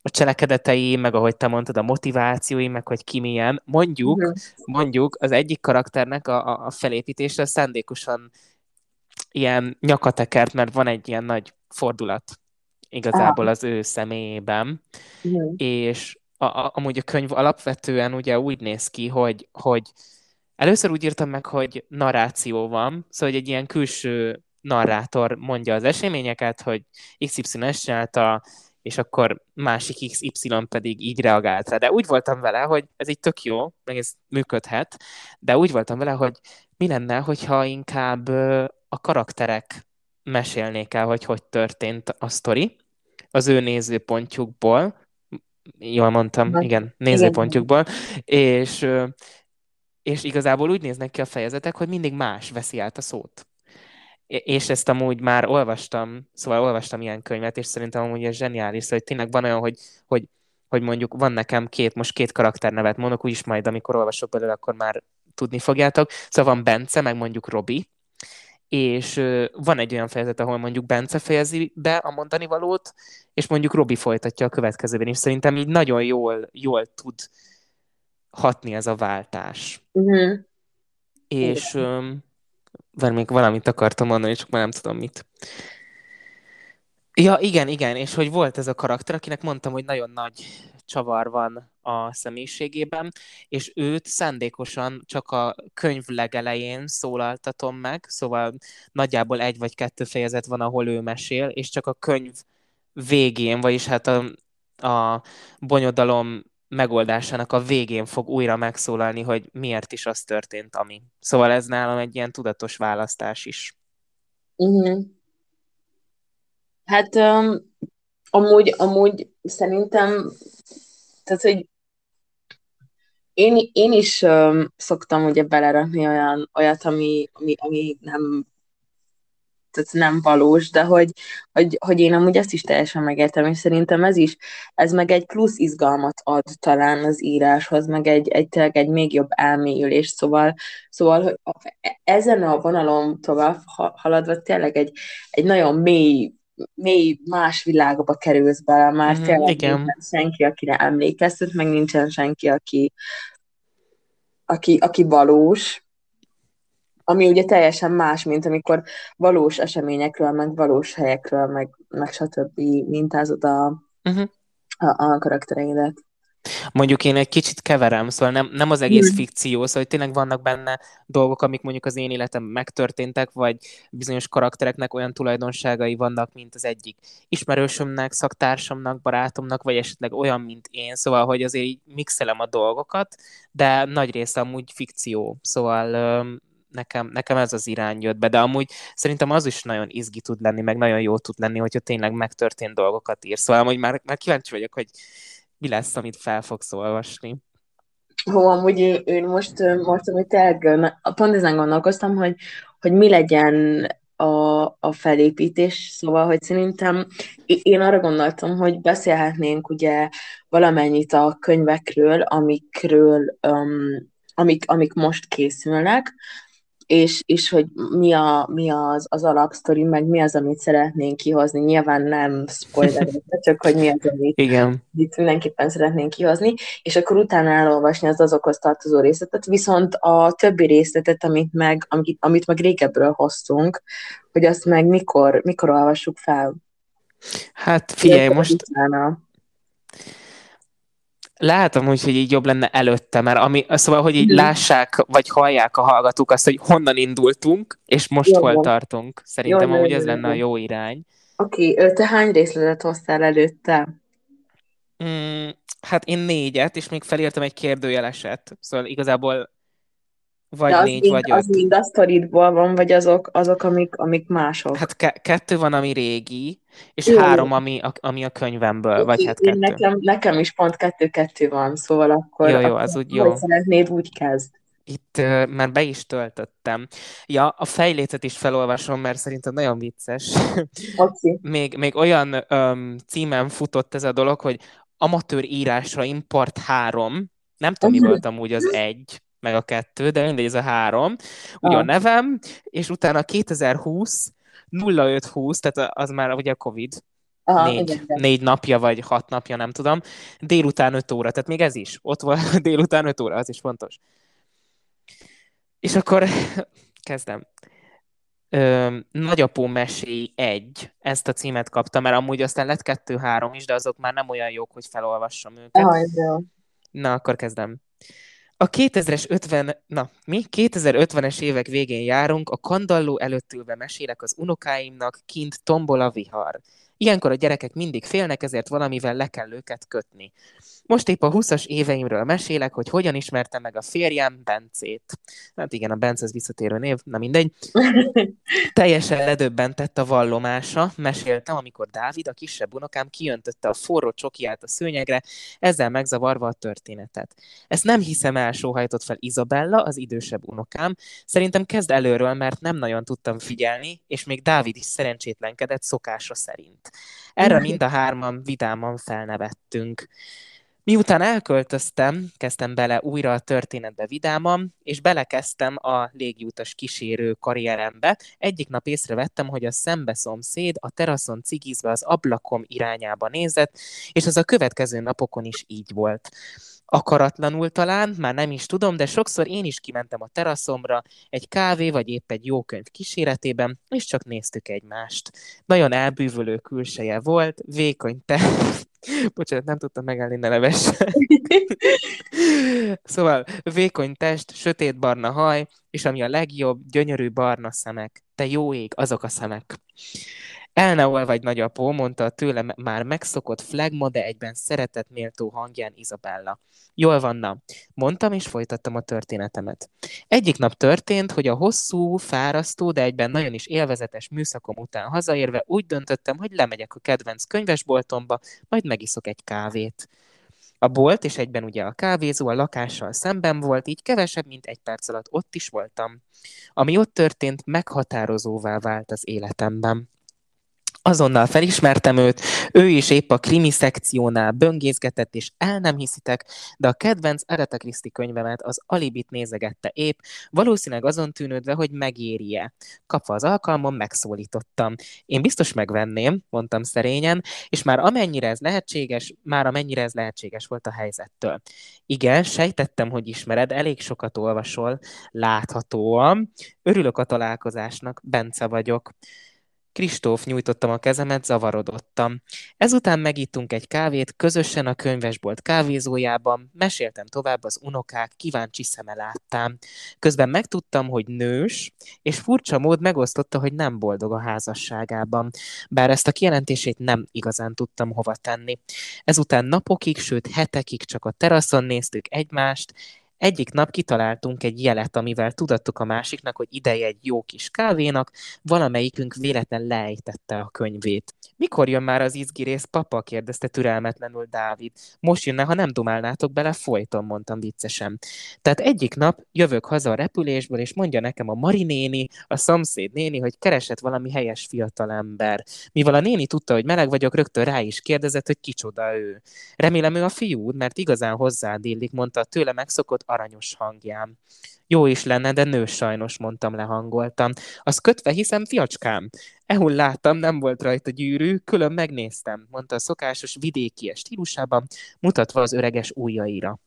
a cselekedetei, meg ahogy te mondtad, a motivációi, meg hogy ki milyen. Mondjuk, uh-huh. mondjuk az egyik karakternek a, a felépítése szándékosan ilyen nyakatekert, mert van egy ilyen nagy fordulat igazából az ő személyében, mm. és a, a, amúgy a könyv alapvetően ugye úgy néz ki, hogy, hogy először úgy írtam meg, hogy narráció van, szóval hogy egy ilyen külső narrátor mondja az eseményeket, hogy XY ezt csinálta, és akkor másik XY pedig így reagált rá. De úgy voltam vele, hogy ez így tök jó, meg ez működhet, de úgy voltam vele, hogy mi lenne, hogyha inkább a karakterek mesélnék el, hogy hogy történt a sztori az ő nézőpontjukból, jól mondtam, Na, igen, nézőpontjukból, igen. és, és igazából úgy néznek ki a fejezetek, hogy mindig más veszi át a szót. És ezt amúgy már olvastam, szóval olvastam ilyen könyvet, és szerintem amúgy ez zseniális, szóval, hogy tényleg van olyan, hogy, hogy, hogy mondjuk van nekem két, most két karakternevet mondok, úgyis majd, amikor olvasok belőle, akkor már tudni fogjátok. Szóval van Bence, meg mondjuk Robi, és van egy olyan fejezet, ahol mondjuk Bence fejezi be a mondani valót, és mondjuk Robi folytatja a következőben, és szerintem így nagyon jól, jól tud hatni ez a váltás. Uh-huh. És um, még valamit akartam mondani, csak már nem tudom mit. Ja, igen, igen, és hogy volt ez a karakter, akinek mondtam, hogy nagyon nagy csavar van a személyiségében, és őt szándékosan csak a könyv legelején szólaltatom meg, szóval nagyjából egy vagy kettő fejezet van, ahol ő mesél, és csak a könyv végén, vagyis hát a, a bonyodalom megoldásának a végén fog újra megszólalni, hogy miért is az történt, ami. Szóval ez nálam egy ilyen tudatos választás is. Uh-huh. Hát um, amúgy, amúgy szerintem tehát, hogy én, én is um, szoktam ugye belerakni olyan, olyat, ami, ami, ami nem tehát nem valós, de hogy, hogy, hogy én amúgy ezt is teljesen megértem, és szerintem ez is, ez meg egy plusz izgalmat ad talán az íráshoz, meg egy, egy, tényleg egy még jobb elmélyülés, szóval, szóval hogy ezen a vonalon tovább haladva tényleg egy, egy nagyon mély mély más világba kerülsz bele, már mm, tényleg igen. nincsen senki, akire emlékeztet, meg nincsen senki, aki, aki, aki valós, ami ugye teljesen más, mint amikor valós eseményekről, meg valós helyekről, meg, meg stb. mintázod a, uh-huh. a, a karaktereidet. Mondjuk én egy kicsit keverem, szóval nem, nem az egész mm. fikció, szóval tényleg vannak benne dolgok, amik mondjuk az én életem megtörténtek, vagy bizonyos karaktereknek olyan tulajdonságai vannak, mint az egyik ismerősömnek, szaktársamnak, barátomnak, vagy esetleg olyan, mint én, szóval, hogy azért így mixelem a dolgokat, de nagy része amúgy fikció, szóval nekem, nekem ez az irány jött be, de amúgy szerintem az is nagyon izgi tud lenni, meg nagyon jó tud lenni, hogyha tényleg megtörtént dolgokat ír. Szóval amúgy már, már kíváncsi vagyok, hogy mi lesz, amit fel fogsz olvasni? Hó, amúgy én, én most, most hogy tényleg pont ezen gondolkoztam, hogy, hogy mi legyen a, a felépítés, szóval, hogy szerintem én arra gondoltam, hogy beszélhetnénk ugye valamennyit a könyvekről, amikről um, amik, amik most készülnek, és, és hogy mi, a, mi az, az alapsztori, meg mi az, amit szeretnénk kihozni. Nyilván nem spoiler, csak hogy mi az, amit Igen. itt mindenképpen szeretnénk kihozni, és akkor utána elolvasni az azokhoz tartozó részletet, viszont a többi részletet, amit meg, amit, amit meg régebről hoztunk, hogy azt meg mikor, mikor olvassuk fel. Hát figyelj, most Utána. Látom úgy, hogy így jobb lenne előtte, mert ami, szóval, hogy így lássák, vagy hallják a hallgatók azt, hogy honnan indultunk, és most Jó. hol tartunk. Szerintem Jó, jó, amúgy jó, ez jó. lenne a jó irány. Oké, okay, te hány részletet hoztál előtte? Mm, hát én négyet, és még felírtam egy kérdőjeleset. Szóval igazából vagy De az négy, mind, vagy az öt. mind a sztoridból van, vagy azok, azok amik, amik mások? Hát ke- kettő van, ami régi, és Jó. három, ami a, ami a könyvemből, vagy Oké, hát kettő. nekem, nekem is pont kettő-kettő van, szóval akkor, Jó, jó, az úgy jó. szeretnéd, úgy kezd. Itt uh, már be is töltöttem. Ja, a fejlécet is felolvasom, mert szerintem nagyon vicces. Oké. még, még olyan um, címen futott ez a dolog, hogy amatőr írásra import három. Nem tudom, mi Mhm. volt amúgy az egy, meg a kettő, de mindegy, ez a három. Ugye a Ah. nevem, és utána 2020, 0520, tehát az már ugye a Covid, Aha, négy, igen, négy napja, vagy hat napja, nem tudom. Délután 5 óra, tehát még ez is. Ott van délután 5 óra, az is fontos. És akkor kezdem. Ö, Nagyapó meséi egy, ezt a címet kapta, mert amúgy aztán lett kettő-három is, de azok már nem olyan jók, hogy felolvassam őket. Aha, jó. Na, akkor kezdem. A 2000-es 50, na, mi? 2050-es évek végén járunk, a kandalló előtt ülve mesélek az unokáimnak, kint tombol a vihar. Ilyenkor a gyerekek mindig félnek, ezért valamivel le kell őket kötni. Most épp a 20-as éveimről mesélek, hogy hogyan ismertem meg a férjem, Bencét. Hát igen, a Bence az visszatérő név, na mindegy. Teljesen ledöbbentett a vallomása, meséltem, amikor Dávid, a kisebb unokám kijöntötte a forró csokiját a szőnyegre, ezzel megzavarva a történetet. Ezt nem hiszem el, sóhajtott fel Izabella, az idősebb unokám. Szerintem kezd előről, mert nem nagyon tudtam figyelni, és még Dávid is szerencsétlenkedett szokása szerint. Erre mind a hárman vidáman felnevettünk. Miután elköltöztem, kezdtem bele újra a történetbe vidáman, és belekezdtem a légiutas kísérő karrierembe. Egyik nap észrevettem, hogy a szembeszomszéd a teraszon cigizve az ablakom irányába nézett, és az a következő napokon is így volt. Akaratlanul talán, már nem is tudom, de sokszor én is kimentem a teraszomra, egy kávé vagy épp egy jó könyv kíséretében, és csak néztük egymást. Nagyon elbűvölő külseje volt, vékony te... Bocsánat, nem tudtam megállni, ne neves. szóval vékony test, sötétbarna haj, és ami a legjobb, gyönyörű barna szemek. Te jó ég, azok a szemek. El ne olvadj, nagyapó, mondta a tőle már megszokott flagma, de egyben szeretetméltó hangján Izabella. Jól van, na. Mondtam, és folytattam a történetemet. Egyik nap történt, hogy a hosszú, fárasztó, de egyben nagyon is élvezetes műszakom után hazaérve úgy döntöttem, hogy lemegyek a kedvenc könyvesboltomba, majd megiszok egy kávét. A bolt és egyben ugye a kávézó a lakással szemben volt, így kevesebb, mint egy perc alatt ott is voltam. Ami ott történt, meghatározóvá vált az életemben. Azonnal felismertem őt, ő is épp a krimi szekciónál böngészgetett, és el nem hiszitek, de a kedvenc Agatha Christie könyvemet, az Alibit nézegette épp, valószínűleg azon tűnődve, hogy megéri-e. Kapva az alkalmon, megszólítottam. Én biztos megvenném, mondtam szerényen, és már amennyire ez lehetséges, már amennyire ez lehetséges volt a helyzettől. Igen, sejtettem, hogy ismered, elég sokat olvasol, láthatóan. Örülök a találkozásnak, Bence vagyok. Kristóf nyújtottam a kezemet, zavarodottam. Ezután megittunk egy kávét, közösen a könyvesbolt kávézójában, meséltem tovább az unokák, kíváncsi szeme láttám. Közben megtudtam, hogy nős, és furcsa mód megosztotta, hogy nem boldog a házasságában. Bár ezt a kijelentését nem igazán tudtam hova tenni. Ezután napokig, sőt hetekig csak a teraszon néztük egymást, egyik nap kitaláltunk egy jelet, amivel tudattuk a másiknak, hogy ideje egy jó kis kávénak, valamelyikünk véletlen lejtette a könyvét. Mikor jön már az izgirész, papa? kérdezte türelmetlenül Dávid. Most jönne, ha nem dumálnátok bele, folyton, mondtam viccesen. Tehát egyik nap jövök haza a repülésből, és mondja nekem a Mari néni, a szomszéd néni, hogy keresett valami helyes fiatalember. Mivel a néni tudta, hogy meleg vagyok, rögtön rá is kérdezett, hogy kicsoda ő. Remélem ő a fiúd, mert igazán hozzád illik, mondta a tőle megszokott aranyos hangján. Jó is lenne, de nő sajnos, mondtam lehangoltam. Az kötve hiszem, fiacskám. Ehun láttam, nem volt rajta gyűrű, külön megnéztem, mondta a szokásos vidéki stílusában, mutatva az öreges ujjaira.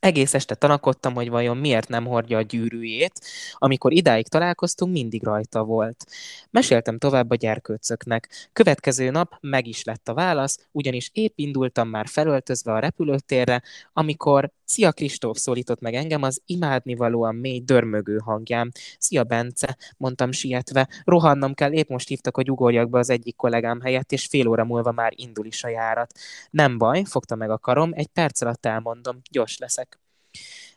Egész este tanakodtam, hogy vajon miért nem hordja a gyűrűjét, amikor idáig találkoztunk, mindig rajta volt. Meséltem tovább a gyerkőcöknek. Következő nap meg is lett a válasz, ugyanis épp indultam már felöltözve a repülőtérre, amikor Szia Kristóf szólított meg engem az imádnivalóan mély dörmögő hangján. Szia Bence, mondtam sietve. Rohannom kell, épp most hívtak, hogy ugorjak be az egyik kollégám helyett, és fél óra múlva már indul is a járat. Nem baj, fogta meg a karom, egy perc alatt elmondom, gyors leszek.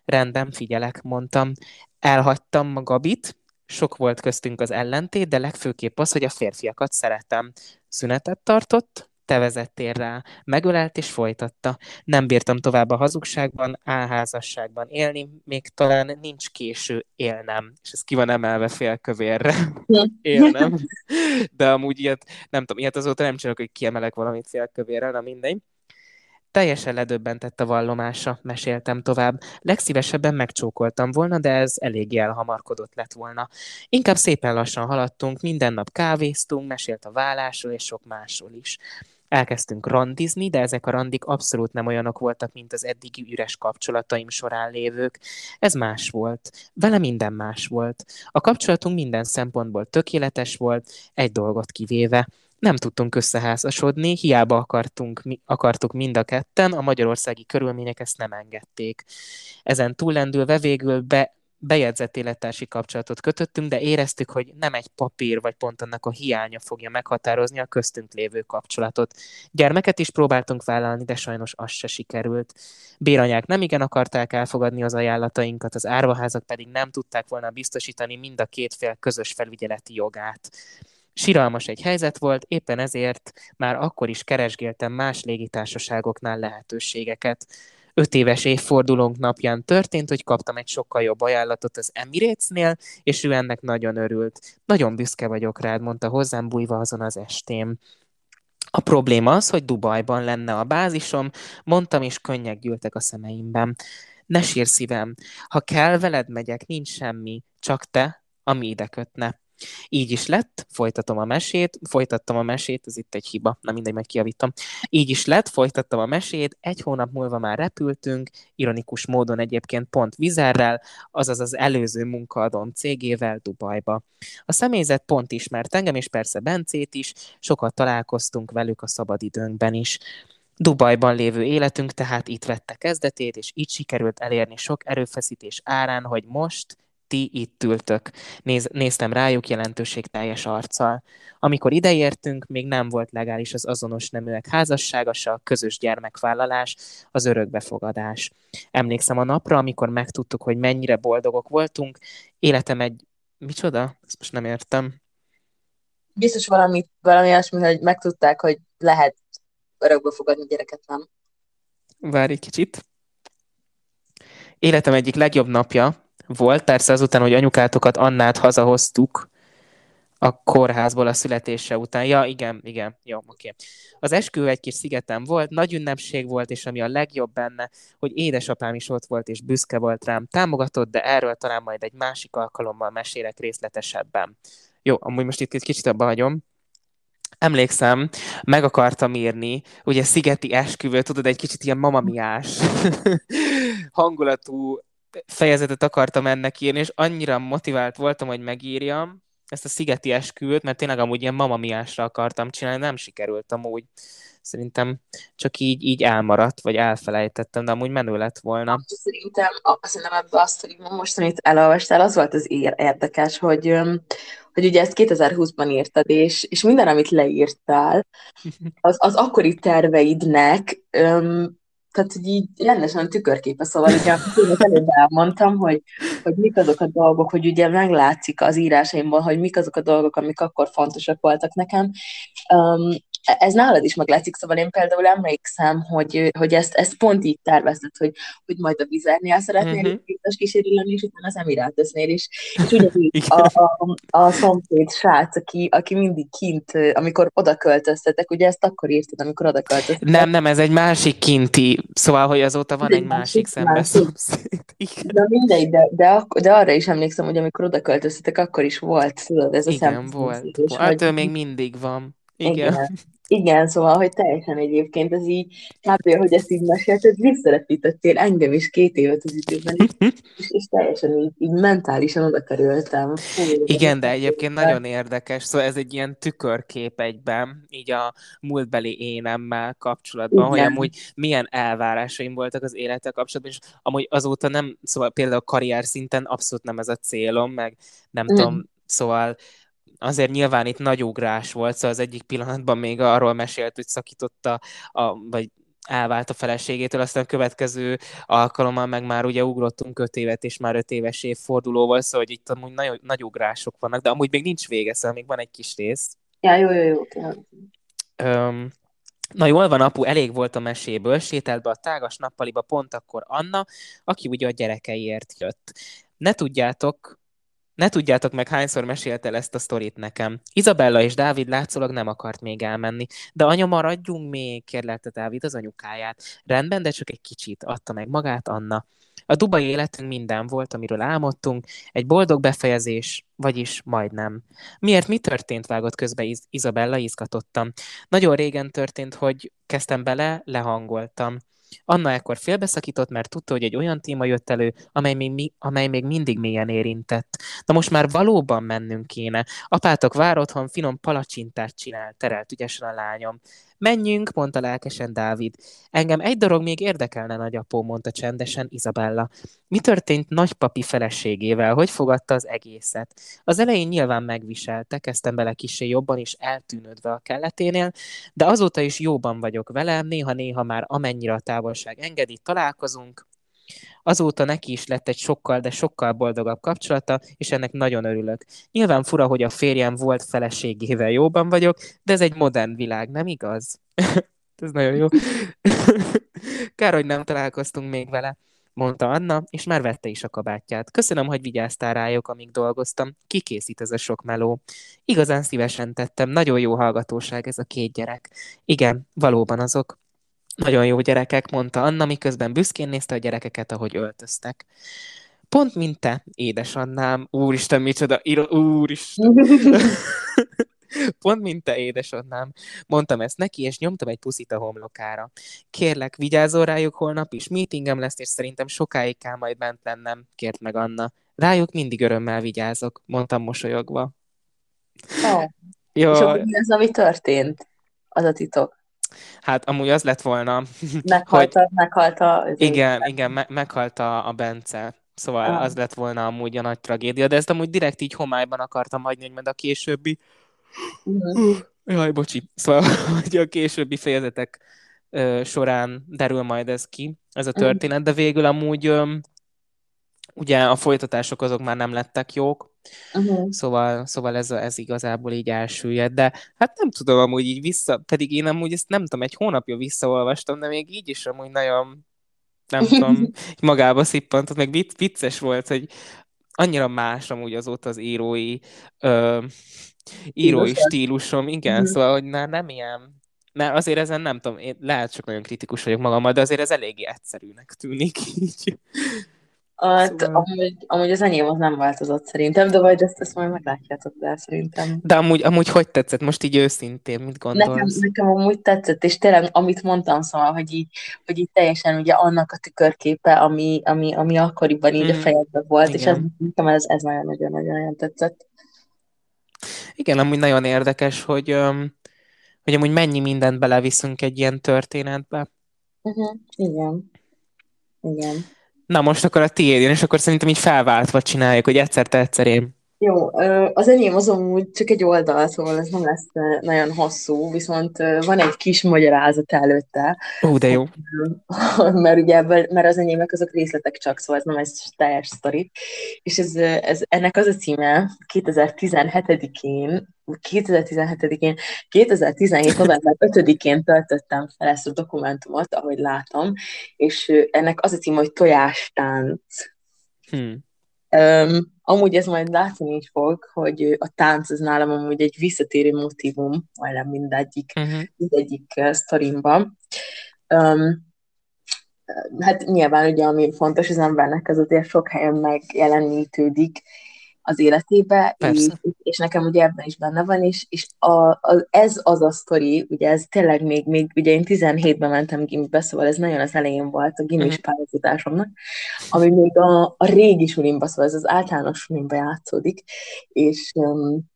Rendben, figyelek, mondtam. Elhagytam a Gabit, sok volt köztünk az ellentét, de legfőképp az, hogy a férfiakat szeretem. Szünetet tartott, te vezettél rá. Megölelt és folytatta. Nem bírtam tovább a hazugságban, álházasságban élni, még talán nincs késő élnem. És ez ki van emelve félkövérre. élnem. De amúgy ilyet, nem tudom, ilyet azóta nem csinálok, hogy kiemelek valamit félkövérre, na mindegy. Teljesen ledöbbentett a vallomása, meséltem tovább. Legszívesebben megcsókoltam volna, de ez eléggé elhamarkodott lett volna. Inkább szépen lassan haladtunk, minden nap kávéztunk, mesélt a vállásról és sok másról is. Elkezdtünk randizni, de ezek a randik abszolút nem olyanok voltak, mint az eddigi üres kapcsolataim során lévők. Ez más volt. Vele minden más volt. A kapcsolatunk minden szempontból tökéletes volt, egy dolgot kivéve nem tudtunk összeházasodni, hiába akartunk, mi, akartuk mind a ketten, a magyarországi körülmények ezt nem engedték. Ezen túllendülve végül be, bejegyzett élettársi kapcsolatot kötöttünk, de éreztük, hogy nem egy papír vagy pont annak a hiánya fogja meghatározni a köztünk lévő kapcsolatot. Gyermeket is próbáltunk vállalni, de sajnos az se sikerült. Béranyák nem igen akarták elfogadni az ajánlatainkat, az árvaházak pedig nem tudták volna biztosítani mind a két fél közös felügyeleti jogát. Siralmas egy helyzet volt, éppen ezért már akkor is keresgéltem más légitársaságoknál lehetőségeket. Öt éves évfordulónk napján történt, hogy kaptam egy sokkal jobb ajánlatot az Emirates-nél, és ő ennek nagyon örült. Nagyon büszke vagyok rád, mondta hozzám bújva azon az estém. A probléma az, hogy Dubajban lenne a bázisom, mondtam, és könnyek gyűltek a szemeimben. Ne sír szívem, ha kell, veled megyek, nincs semmi, csak te, ami ide kötne. Így is lett, folytatom a mesét, folytattam a mesét, ez itt egy hiba, na mindegy, majd kiavítom. Így is lett, folytattam a mesét, egy hónap múlva már repültünk, ironikus módon egyébként pont Vizerrel, azaz az előző munkaadom cégével Dubajba. A személyzet pont ismert engem, és persze Bencét is, sokat találkoztunk velük a szabadidőnkben is. Dubajban lévő életünk tehát itt vette kezdetét, és így sikerült elérni sok erőfeszítés árán, hogy most ti itt ültök. Néz, néztem rájuk jelentőségteljes arccal. Amikor ideértünk, még nem volt legális az azonos neműek házassága, se a közös gyermekvállalás, az örökbefogadás. Emlékszem a napra, amikor megtudtuk, hogy mennyire boldogok voltunk. Életem egy... Micsoda? Ezt most nem értem. Biztos valami, valami olyasmi, hogy megtudták, hogy lehet örökbe fogadni gyereket, nem? Várj egy kicsit. Életem egyik legjobb napja, volt. Persze azután, hogy anyukátokat Annát hazahoztuk a kórházból a születése után. Ja, igen, igen, jó, oké. Az eskü egy kis szigetem volt, nagy ünnepség volt, és ami a legjobb benne, hogy édesapám is ott volt, és büszke volt rám. Támogatott, de erről talán majd egy másik alkalommal mesélek részletesebben. Jó, amúgy most itt kicsit abba hagyom. Emlékszem, meg akartam írni, ugye szigeti esküvő, tudod, egy kicsit ilyen mamamiás hangulatú fejezetet akartam ennek írni, és annyira motivált voltam, hogy megírjam ezt a szigeti esküvőt, mert tényleg amúgy ilyen mamamiásra akartam csinálni, nem sikerült amúgy. Szerintem csak így, így elmaradt, vagy elfelejtettem, de amúgy menő lett volna. Szerintem, szerintem ebbe azt, hogy most, amit elolvastál, az volt az érdekes, hogy, hogy ugye ezt 2020-ban írtad, és, és minden, amit leírtál, az, az akkori terveidnek tehát, hogy így rendesen tükörképe, szóval ugye előbb elmondtam, hogy, hogy mik azok a dolgok, hogy ugye meglátszik az írásaimból, hogy mik azok a dolgok, amik akkor fontosak voltak nekem, Um, ez nálad is meglátszik, szóval én például emlékszem, hogy, hogy ezt, ezt pont így tervezted, hogy, hogy majd a Vizernél szeretnél uh-huh. Mhm. kísérő lenni, és utána az Emirátusnél is. És ugyanígy a, a, a szomszéd srác, aki, aki mindig kint, amikor oda költöztetek, ugye ezt akkor írtad, amikor oda költöztetek. Nem, nem, ez egy másik kinti, szóval, hogy azóta van egy másik, másik szomszéd. De mindegy, de, de, de, arra is emlékszem, hogy amikor oda költöztetek, akkor is volt, tudod, ez a Igen, volt. Hát ő még mindig van. Igen. Igen. Igen, szóval, hogy teljesen egyébként ez így, kb. hogy ezt így mesélted, visszarepítettél engem is két évet az időben, és, és teljesen így, így mentálisan oda kerültem. Igen, de egyébként nagyon érdekes, szóval ez egy ilyen tükörkép egyben, így a múltbeli énemmel kapcsolatban, Igen. hogy amúgy milyen elvárásaim voltak az élettel kapcsolatban, és amúgy azóta nem, szóval például karrier szinten abszolút nem ez a célom, meg nem mm. tudom, szóval azért nyilván itt nagy ugrás volt, szóval az egyik pillanatban még arról mesélt, hogy szakította, a, vagy elvált a feleségétől, aztán a következő alkalommal meg már ugye ugrottunk öt évet, és már öt éves évforduló volt, szóval hogy itt amúgy nagy, nagy ugrások vannak, de amúgy még nincs vége, szóval még van egy kis rész. Ja, jó, jó, jó. Um, Na jól van, apu, elég volt a meséből, sétált be a tágas nappaliba pont akkor Anna, aki ugye a gyerekeiért jött. Ne tudjátok, ne tudjátok meg, hányszor mesélte el ezt a sztorit nekem. Izabella és Dávid látszólag nem akart még elmenni. De anya, maradjunk még, kérlelte Dávid az anyukáját. Rendben, de csak egy kicsit, adta meg magát Anna. A dubai életünk minden volt, amiről álmodtunk, egy boldog befejezés, vagyis majdnem. Miért mi történt, vágott közbe Iz- Izabella izgatottam. Nagyon régen történt, hogy kezdtem bele, lehangoltam. Anna ekkor félbeszakított, mert tudta, hogy egy olyan téma jött elő, amely még, amely még mindig mélyen érintett. Na most már valóban mennünk kéne. Apátok vár otthon, finom palacsintát csinál, terelt ügyesen a lányom. Menjünk, mondta lelkesen Dávid. Engem egy dolog még érdekelne, nagyapó, mondta csendesen Izabella. Mi történt nagypapi feleségével? Hogy fogadta az egészet? Az elején nyilván megviselte, kezdtem bele kisé jobban is eltűnődve a kelleténél, de azóta is jóban vagyok vele, néha-néha már amennyire a távolság engedi, találkozunk, Azóta neki is lett egy sokkal, de sokkal boldogabb kapcsolata, és ennek nagyon örülök. Nyilván fura, hogy a férjem volt feleségével jóban vagyok, de ez egy modern világ, nem igaz? ez nagyon jó. Kár, hogy nem találkoztunk még vele mondta Anna, és már vette is a kabátját. Köszönöm, hogy vigyáztál rájuk, amíg dolgoztam. Kikészít ez a sok meló. Igazán szívesen tettem, nagyon jó hallgatóság ez a két gyerek. Igen, valóban azok. Nagyon jó gyerekek, mondta Anna, miközben büszkén nézte a gyerekeket, ahogy öltöztek. Pont mint te, édesannám. Úristen, micsoda, író, úristen. Pont mint te, édesannám. Mondtam ezt neki, és nyomtam egy puszit a homlokára. Kérlek, vigyázzol rájuk holnap is, meetingem lesz, és szerintem sokáig kell majd bent lennem, kért meg Anna. Rájuk mindig örömmel vigyázok, mondtam mosolyogva. Oh. Jó. És akkor mi az, ami történt? Az a titok. Hát amúgy az lett volna, meghalt, hogy... meghalt a... Igen, igen, me- meghalt a, a Bence. Szóval ah. az lett volna amúgy a nagy tragédia, de ezt amúgy direkt így homályban akartam hagyni, hogy majd a későbbi... Uh-huh. Jaj, bocsi. Szóval, hogy a későbbi fejezetek ö, során derül majd ez ki, ez a történet, de végül amúgy ö, ugye a folytatások azok már nem lettek jók, uh-huh. szóval, szóval ez, ez igazából így elsüllyed, de hát nem tudom amúgy így vissza, pedig én amúgy ezt nem tudom, egy hónapja visszaolvastam, de még így is amúgy nagyon nem tudom, magába szippantott, meg vicces volt, hogy annyira más amúgy azóta az írói ö, írói stílusom, igen, uh-huh. szóval, hogy már nem ilyen mert azért ezen nem tudom, én lehet csak nagyon kritikus vagyok magammal, de azért ez eléggé egyszerűnek tűnik így. Hát, szóval... amúgy, amúgy az enyém az nem változott szerintem, de vagy ezt, ezt majd meglátjátok, de szerintem. De amúgy, amúgy hogy tetszett? Most így őszintén, mit gondolsz? Nekem, nekem amúgy tetszett, és tényleg, amit mondtam, szóval, hogy így, hogy így teljesen ugye annak a tükörképe, ami, ami, ami akkoriban így mm. a fejedben volt, Igen. és ez, nekem ez, ez nagyon-nagyon-nagyon tetszett. Igen, amúgy nagyon érdekes, hogy, hogy amúgy mennyi mindent beleviszünk egy ilyen történetbe. Uh-huh. Igen. Igen. Na most akkor a tiéd és akkor szerintem így felváltva csináljuk, hogy egyszer te, egyszer én. Jó, az enyém az amúgy csak egy oldal, szóval ez nem lesz nagyon hosszú, viszont van egy kis magyarázat előtte. Ó, de jó. Mert ugye, mert az enyémek azok részletek csak, szóval ez nem egy teljes sztori. És ez, ez, ennek az a címe 2017-én, 2017-én, 2017. november 5-én töltöttem fel ezt a dokumentumot, ahogy látom, és ennek az a címe, hogy Tojástánc. Hmm. Um, amúgy ez majd látni is fog, hogy a tánc az nálam amúgy egy visszatérő motivum, majdnem mindegyik, uh-huh. mindegyik uh, sztorimban. Um, hát nyilván ugye, ami fontos az embernek, az azért sok helyen megjelenítődik, az életébe, és, és nekem ugye ebben is benne van, és, és a, a, ez az a sztori, ugye ez tényleg még, még ugye én 17-ben mentem gimibe, szóval ez nagyon az elején volt a gimis uh-huh. pályázatásomnak, ami még a, a régi sulimba, szóval ez az általános sulimba játszódik, és um,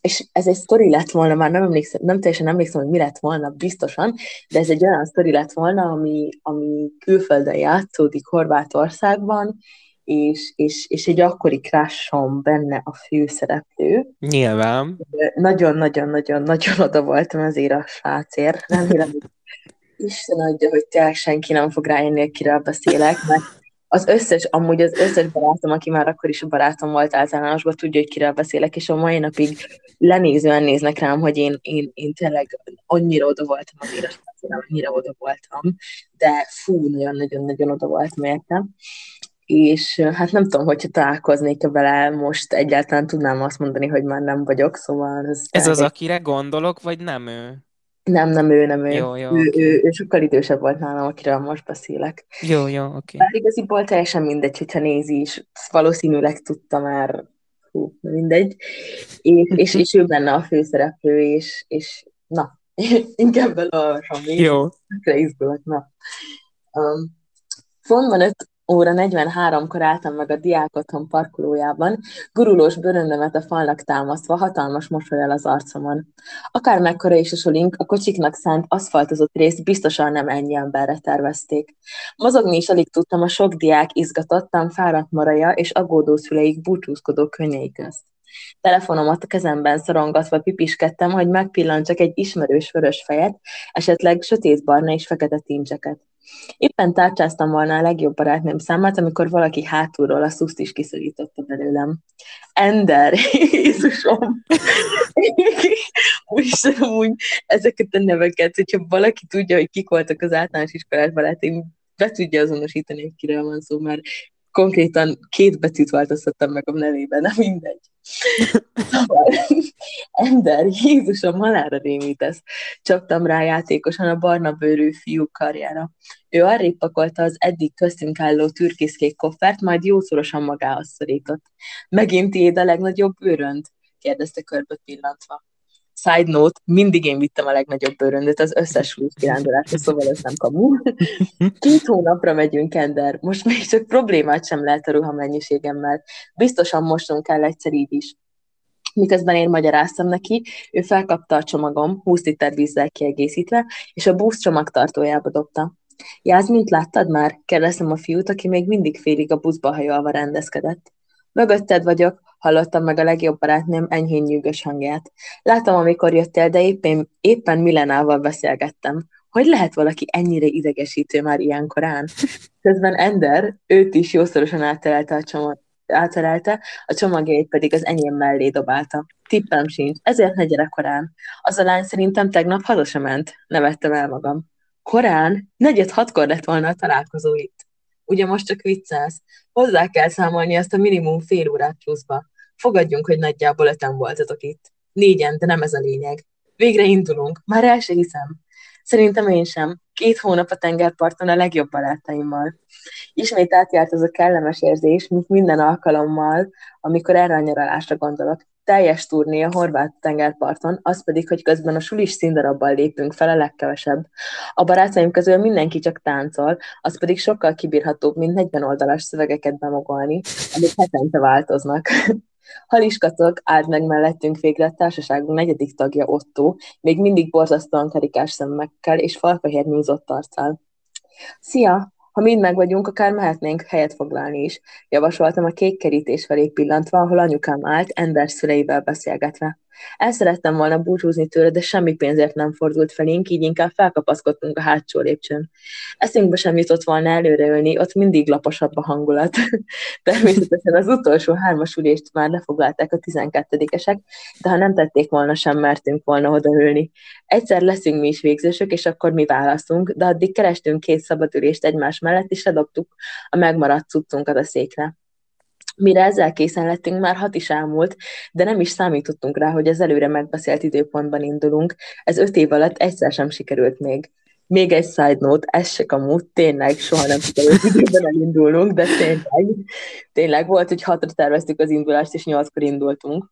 és ez egy sztori lett volna, már nem, emlékszem, nem teljesen emlékszem, hogy mi lett volna biztosan, de ez egy olyan sztori lett volna, ami, ami külföldön játszódik Horvátországban, és, és, és egy akkori crashom benne a főszereplő. Nyilván. Nagyon-nagyon-nagyon-nagyon oda voltam azért a srácért. Remélem, hogy Isten adja, hogy tényleg senki nem fog rájönni, akiről beszélek, mert az összes, amúgy az összes barátom, aki már akkor is a barátom volt általánosban, tudja, hogy kiről beszélek, és a mai napig lenézően néznek rám, hogy én, én, én tényleg annyira oda voltam az éresre, annyira oda voltam, de fú, nagyon-nagyon-nagyon oda voltam értem és hát nem tudom, hogyha találkoznék vele most egyáltalán tudnám azt mondani, hogy már nem vagyok, szóval... Ez, ez az, akire gondolok, vagy nem ő? Nem, nem ő, nem ő. Jó, jó, ő, okay. ő, ő sokkal idősebb volt nálam, akiről most beszélek. Jó, jó, oké. Okay. Bár igaziból teljesen mindegy, hogyha nézi is. Valószínűleg tudta már, hú, mindegy. És, és, és ő benne a főszereplő, és, és na, inkább belolvasom még. Jó. Izgulok, na. Um, van öt óra 43-kor álltam meg a diákotthon parkolójában, gurulós bőröndömet a falnak támasztva, hatalmas mosolyal az arcomon. Akár mekkora is a solink, a kocsiknak szánt aszfaltozott részt biztosan nem ennyi emberre tervezték. Mozogni is alig tudtam a sok diák izgatottam, fáradt maraja és aggódó szüleik búcsúzkodó könnyei közt. Telefonomat a kezemben szorongatva pipiskedtem, hogy megpillantsak egy ismerős vörös fejet, esetleg sötétbarna és fekete tincseket. Éppen tárcsáztam volna a legjobb barátnőm számát, amikor valaki hátulról a szuszt is kiszorította belőlem. Ender, Jézusom! Úristen, amúgy ezeket a neveket, hogyha valaki tudja, hogy kik voltak az általános iskolás barátaim, be tudja azonosítani, hogy kiről van szó, mert konkrétan két betűt változtattam meg a nevében, nem mindegy. Ender, Jézusom, halára rémítesz. Csaptam rá játékosan a barna bőrű fiú karjára. Ő arrébb pakolta az eddig köztünk álló türkiszkék koffert, majd jószorosan magához szorított. Megint tiéd a legnagyobb bőrönd? kérdezte körbe pillantva. Side note, mindig én vittem a legnagyobb bőröndöt az összes kirándulásra, szóval ez nem kamu. Két hónapra megyünk, Ender. Most még csak problémát sem lehet a ruha mennyiségemmel. Biztosan mostunk kell egyszer így is. Miközben én magyaráztam neki, ő felkapta a csomagom, 20 liter vízzel kiegészítve, és a busz csomagtartójába dobta. Jászmint láttad már? kérdeztem a fiút, aki még mindig félig a buszba hajolva rendezkedett. Mögötted vagyok, hallottam meg a legjobb barátnőm enyhén nyűgös hangját. Láttam, amikor jöttél, de éppen, éppen Milenával beszélgettem. Hogy lehet valaki ennyire idegesítő már ilyen korán? Közben Ender őt is jószorosan átterelte a csomag, átterelte, a csomagjait pedig az enyém mellé dobálta. Tippem sincs, ezért ne korán. Az a lány szerintem tegnap haza sem ment. Nevettem el magam. Korán? Negyed hatkor lett volna a találkozó itt. Ugye most csak viccelsz. Hozzá kell számolni azt a minimum fél órát pluszba. Fogadjunk, hogy nagyjából öten voltatok itt. Négyen, de nem ez a lényeg. Végre indulunk. Már el se hiszem. Szerintem én sem. Két hónap a tengerparton a legjobb barátaimmal. Ismét átjárt az a kellemes érzés, mint minden alkalommal, amikor erre a nyaralásra gondolok teljes turné a horvát tengerparton, az pedig, hogy közben a sulis színdarabbal lépünk fel a legkevesebb. A barátaim közül mindenki csak táncol, az pedig sokkal kibírhatóbb, mint 40 oldalas szövegeket bemogolni, amik hetente változnak. Haliskacok állt meg mellettünk végre a társaságunk negyedik tagja Otto, még mindig borzasztóan karikás szemmekkel és falfehér nyúzott arccal. Szia! Ha mind meg vagyunk, akár mehetnénk helyet foglalni is. Javasoltam a kék kerítés felé pillantva, ahol anyukám állt, Ender szüleivel beszélgetve. El szerettem volna búcsúzni tőle, de semmi pénzért nem fordult felénk, így inkább felkapaszkodtunk a hátsó lépcsőn. Eszünkbe sem jutott volna előreülni, ott mindig laposabb a hangulat. Természetesen az utolsó hármas ülést már lefoglalták a 12-esek, de ha nem tették volna, sem mertünk volna odaülni. Egyszer leszünk mi is végzősök, és akkor mi válaszunk, de addig kerestünk két szabadülést egymás mellett, és ledobtuk a megmaradt cuccunkat a székre. Mire ezzel készen lettünk, már hat is elmúlt, de nem is számítottunk rá, hogy az előre megbeszélt időpontban indulunk. Ez öt év alatt egyszer sem sikerült még. Még egy side note, ez se kamut, tényleg soha nem sikerült időben elindulnunk, de tényleg, tényleg volt, hogy hatra terveztük az indulást, és nyolckor indultunk.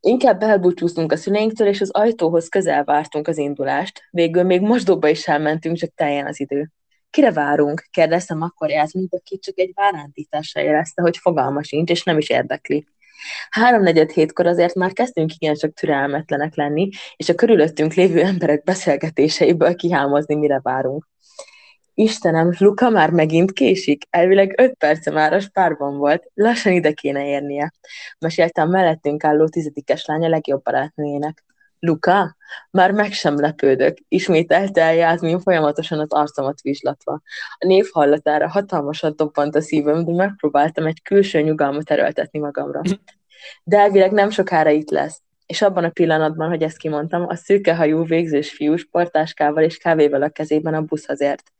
Inkább elbúcsúztunk a szüleinktől, és az ajtóhoz közel vártunk az indulást. Végül még mosdóba is elmentünk, csak teljen az idő. Kire várunk? kérdeztem akkor mint aki csak egy várándítással jelezte, hogy fogalma sincs, és nem is érdekli. Háromnegyed hétkor azért már kezdtünk igencsak türelmetlenek lenni, és a körülöttünk lévő emberek beszélgetéseiből kihámozni, mire várunk. Istenem, Luka már megint késik. Elvileg öt perce már a spárban volt. Lassan ide kéne érnie. Mesélte a mellettünk álló tizedikes lánya legjobb barátnőjének. Luka? Már meg sem lepődök, ismételte el Jászmin folyamatosan az arcomat vizslatva. A név hallatára hatalmasat dobbant a szívem, de megpróbáltam egy külső nyugalmat erőltetni magamra. De elvileg nem sokára itt lesz. És abban a pillanatban, hogy ezt kimondtam, a szőkehajú végzős fiú sportáskával és kávéval a kezében a buszhoz ért.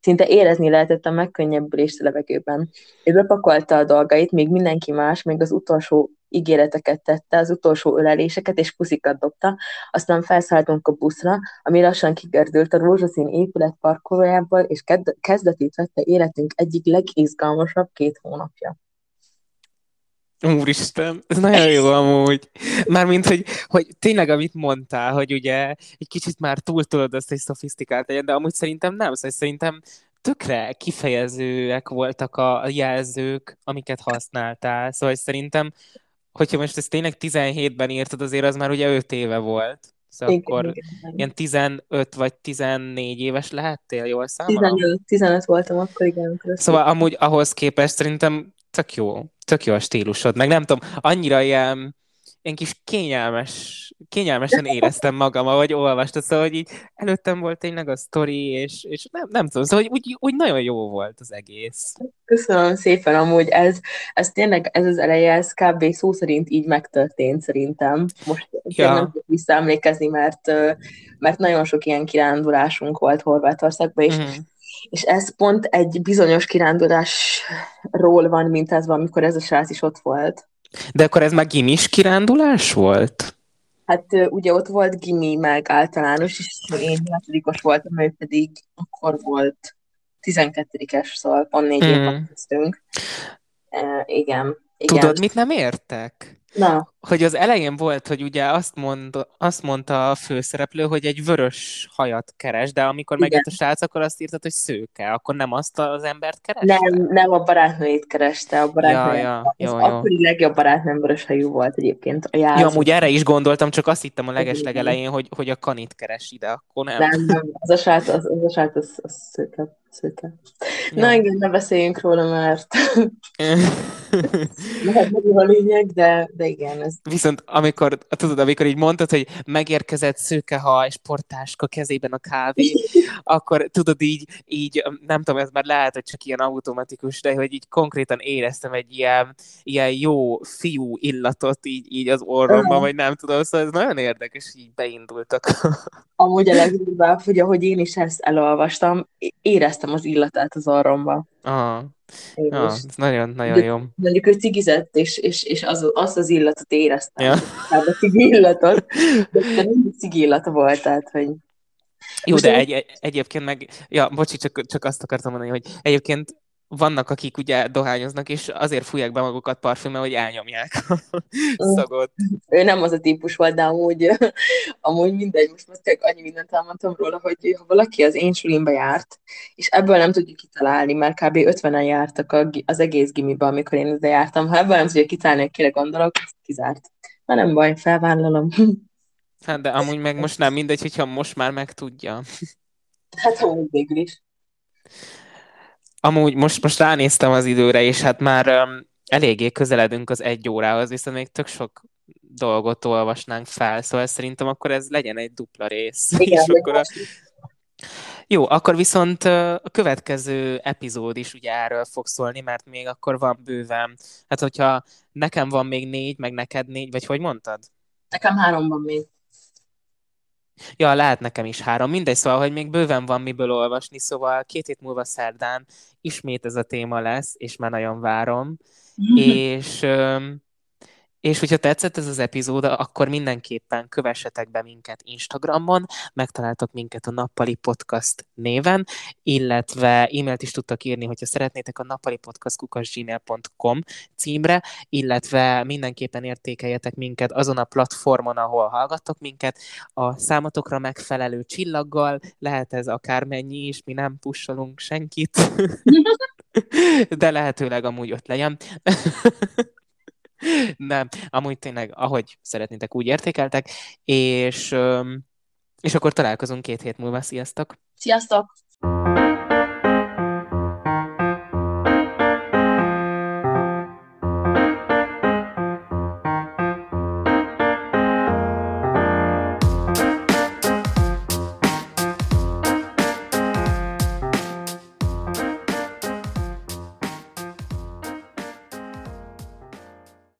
Szinte érezni lehetett a megkönnyebbülést a levegőben. Ő bepakolta a dolgait, még mindenki más, még az utolsó ígéreteket tette, az utolsó öleléseket és puszikat dobta, aztán felszálltunk a buszra, ami lassan kigerdült a rózsaszín épület parkolójából, és kezdetét vette életünk egyik legizgalmasabb két hónapja. Úristen, ez nagyon jó amúgy. Mármint, hogy, hogy tényleg, amit mondtál, hogy ugye egy kicsit már túl tudod ezt egy szofisztikált legyen, de amúgy szerintem nem, szóval szerintem tökre kifejezőek voltak a jelzők, amiket használtál, szóval szerintem hogyha most ezt tényleg 17-ben írtad, azért az már ugye 5 éve volt. Szóval igen, akkor igen, ilyen 15 vagy 14 éves lehettél, jól számolom? 15, 15 voltam akkor, igen. Szóval amúgy ahhoz képest szerintem tök jó, tök jó a stílusod, meg nem tudom, annyira ilyen ilyen kis kényelmes, kényelmesen éreztem magam, ahogy olvastad, szóval hogy így előttem volt tényleg a sztori, és, és nem, nem tudom, szóval hogy úgy, úgy nagyon jó volt az egész. Köszönöm szépen, amúgy ez, ez tényleg, ez az eleje, ez kb. szó szerint így megtörtént szerintem. Most ja. nem tudok visszaemlékezni, mert, mert nagyon sok ilyen kirándulásunk volt Horvátországban, és uh-huh. És ez pont egy bizonyos kirándulásról van mint ez van, amikor ez a srác is ott volt. De akkor ez már gimis kirándulás volt? Hát ugye ott volt gimi, meg általános, és én hátodikos voltam, ő pedig akkor volt 12-es, szóval pont négy mm. évet kezdtünk. Uh, igen, igen. Tudod, mit nem értek? Na. Hogy az elején volt, hogy ugye azt, mond, azt mondta a főszereplő, hogy egy vörös hajat keres, de amikor Igen. megjött a srác, akkor azt írtad, hogy szőke. Akkor nem azt az embert kereste? Nem, nem a barátnőjét kereste. A barátnőjét. Ja, ja, jó, jó. akkori legjobb barátnőm vörös hajú volt egyébként. A ja, amúgy erre is gondoltam, csak azt hittem a legesleg elején, hogy, hogy a kanit keres ide, akkor nem. Nem, nem. Az a srác, az, az, a srác, az, az szőke. szőke. Ja. Na igen, ne beszéljünk róla, mert lehet nagyon a lényeg, de, de igen. Ez... Viszont amikor, tudod, amikor így mondtad, hogy megérkezett szőkeha és portáska kezében a kávé, akkor tudod így, így, nem tudom, ez már lehet, hogy csak ilyen automatikus, de hogy így konkrétan éreztem egy ilyen, ilyen jó fiú illatot így, így az orromban, vagy nem tudom, szóval ez nagyon érdekes, így beindultak. Amúgy a legjobb, hogy ahogy én is ezt elolvastam, éreztem az illatát az orromban. Aha. Ja, ez nagyon-nagyon jó. Mondjuk ő cigizett, és, és, és az, azt az illatot éreztem. Ja. A cigi illatot, de nem cigi illata volt, tehát, hogy... Jó, de egy, egy, egyébként meg, ja, bocsi, csak, csak azt akartam mondani, hogy egyébként vannak, akik ugye dohányoznak, és azért fújják be magukat parfümmel, hogy elnyomják a szagot. Ő nem az a típus volt, de amúgy, amúgy mindegy, most már tényleg annyi mindent elmondtam róla, hogy ha valaki az én sulimba járt, és ebből nem tudjuk kitalálni, mert kb. 50-en jártak az egész gimibe, amikor én ide jártam, ha ebből nem tudjuk kitalálni, hogy kire gondolok, kizárt. Na nem baj, felvállalom. Hát de amúgy meg most nem mindegy, hogyha most már megtudja. Hát amúgy végül is. Amúgy most, most ránéztem az időre, és hát már um, eléggé közeledünk az egy órához, viszont még tök sok dolgot olvasnánk fel, szóval szerintem akkor ez legyen egy dupla rész. Igen, és akkor a... Jó, akkor viszont a következő epizód is ugye erről fog szólni, mert még akkor van bőven. Hát hogyha nekem van még négy, meg neked négy, vagy hogy mondtad? Nekem három van még. Ja, lehet nekem is három. Mindegy, szóval, hogy még bőven van miből olvasni, szóval két hét múlva szerdán ismét ez a téma lesz, és már nagyon várom. és és hogyha tetszett ez az epizód, akkor mindenképpen kövessetek be minket Instagramon, megtaláltok minket a Nappali Podcast néven, illetve e-mailt is tudtak írni, hogyha szeretnétek a nappalipodcast.gmail.com címre, illetve mindenképpen értékeljetek minket azon a platformon, ahol hallgattok minket, a számotokra megfelelő csillaggal, lehet ez akármennyi is, mi nem pusolunk senkit, de lehetőleg amúgy ott legyen. Nem, amúgy tényleg, ahogy szeretnétek, úgy értékeltek, és, és akkor találkozunk két hét múlva. Sziasztok! Sziasztok!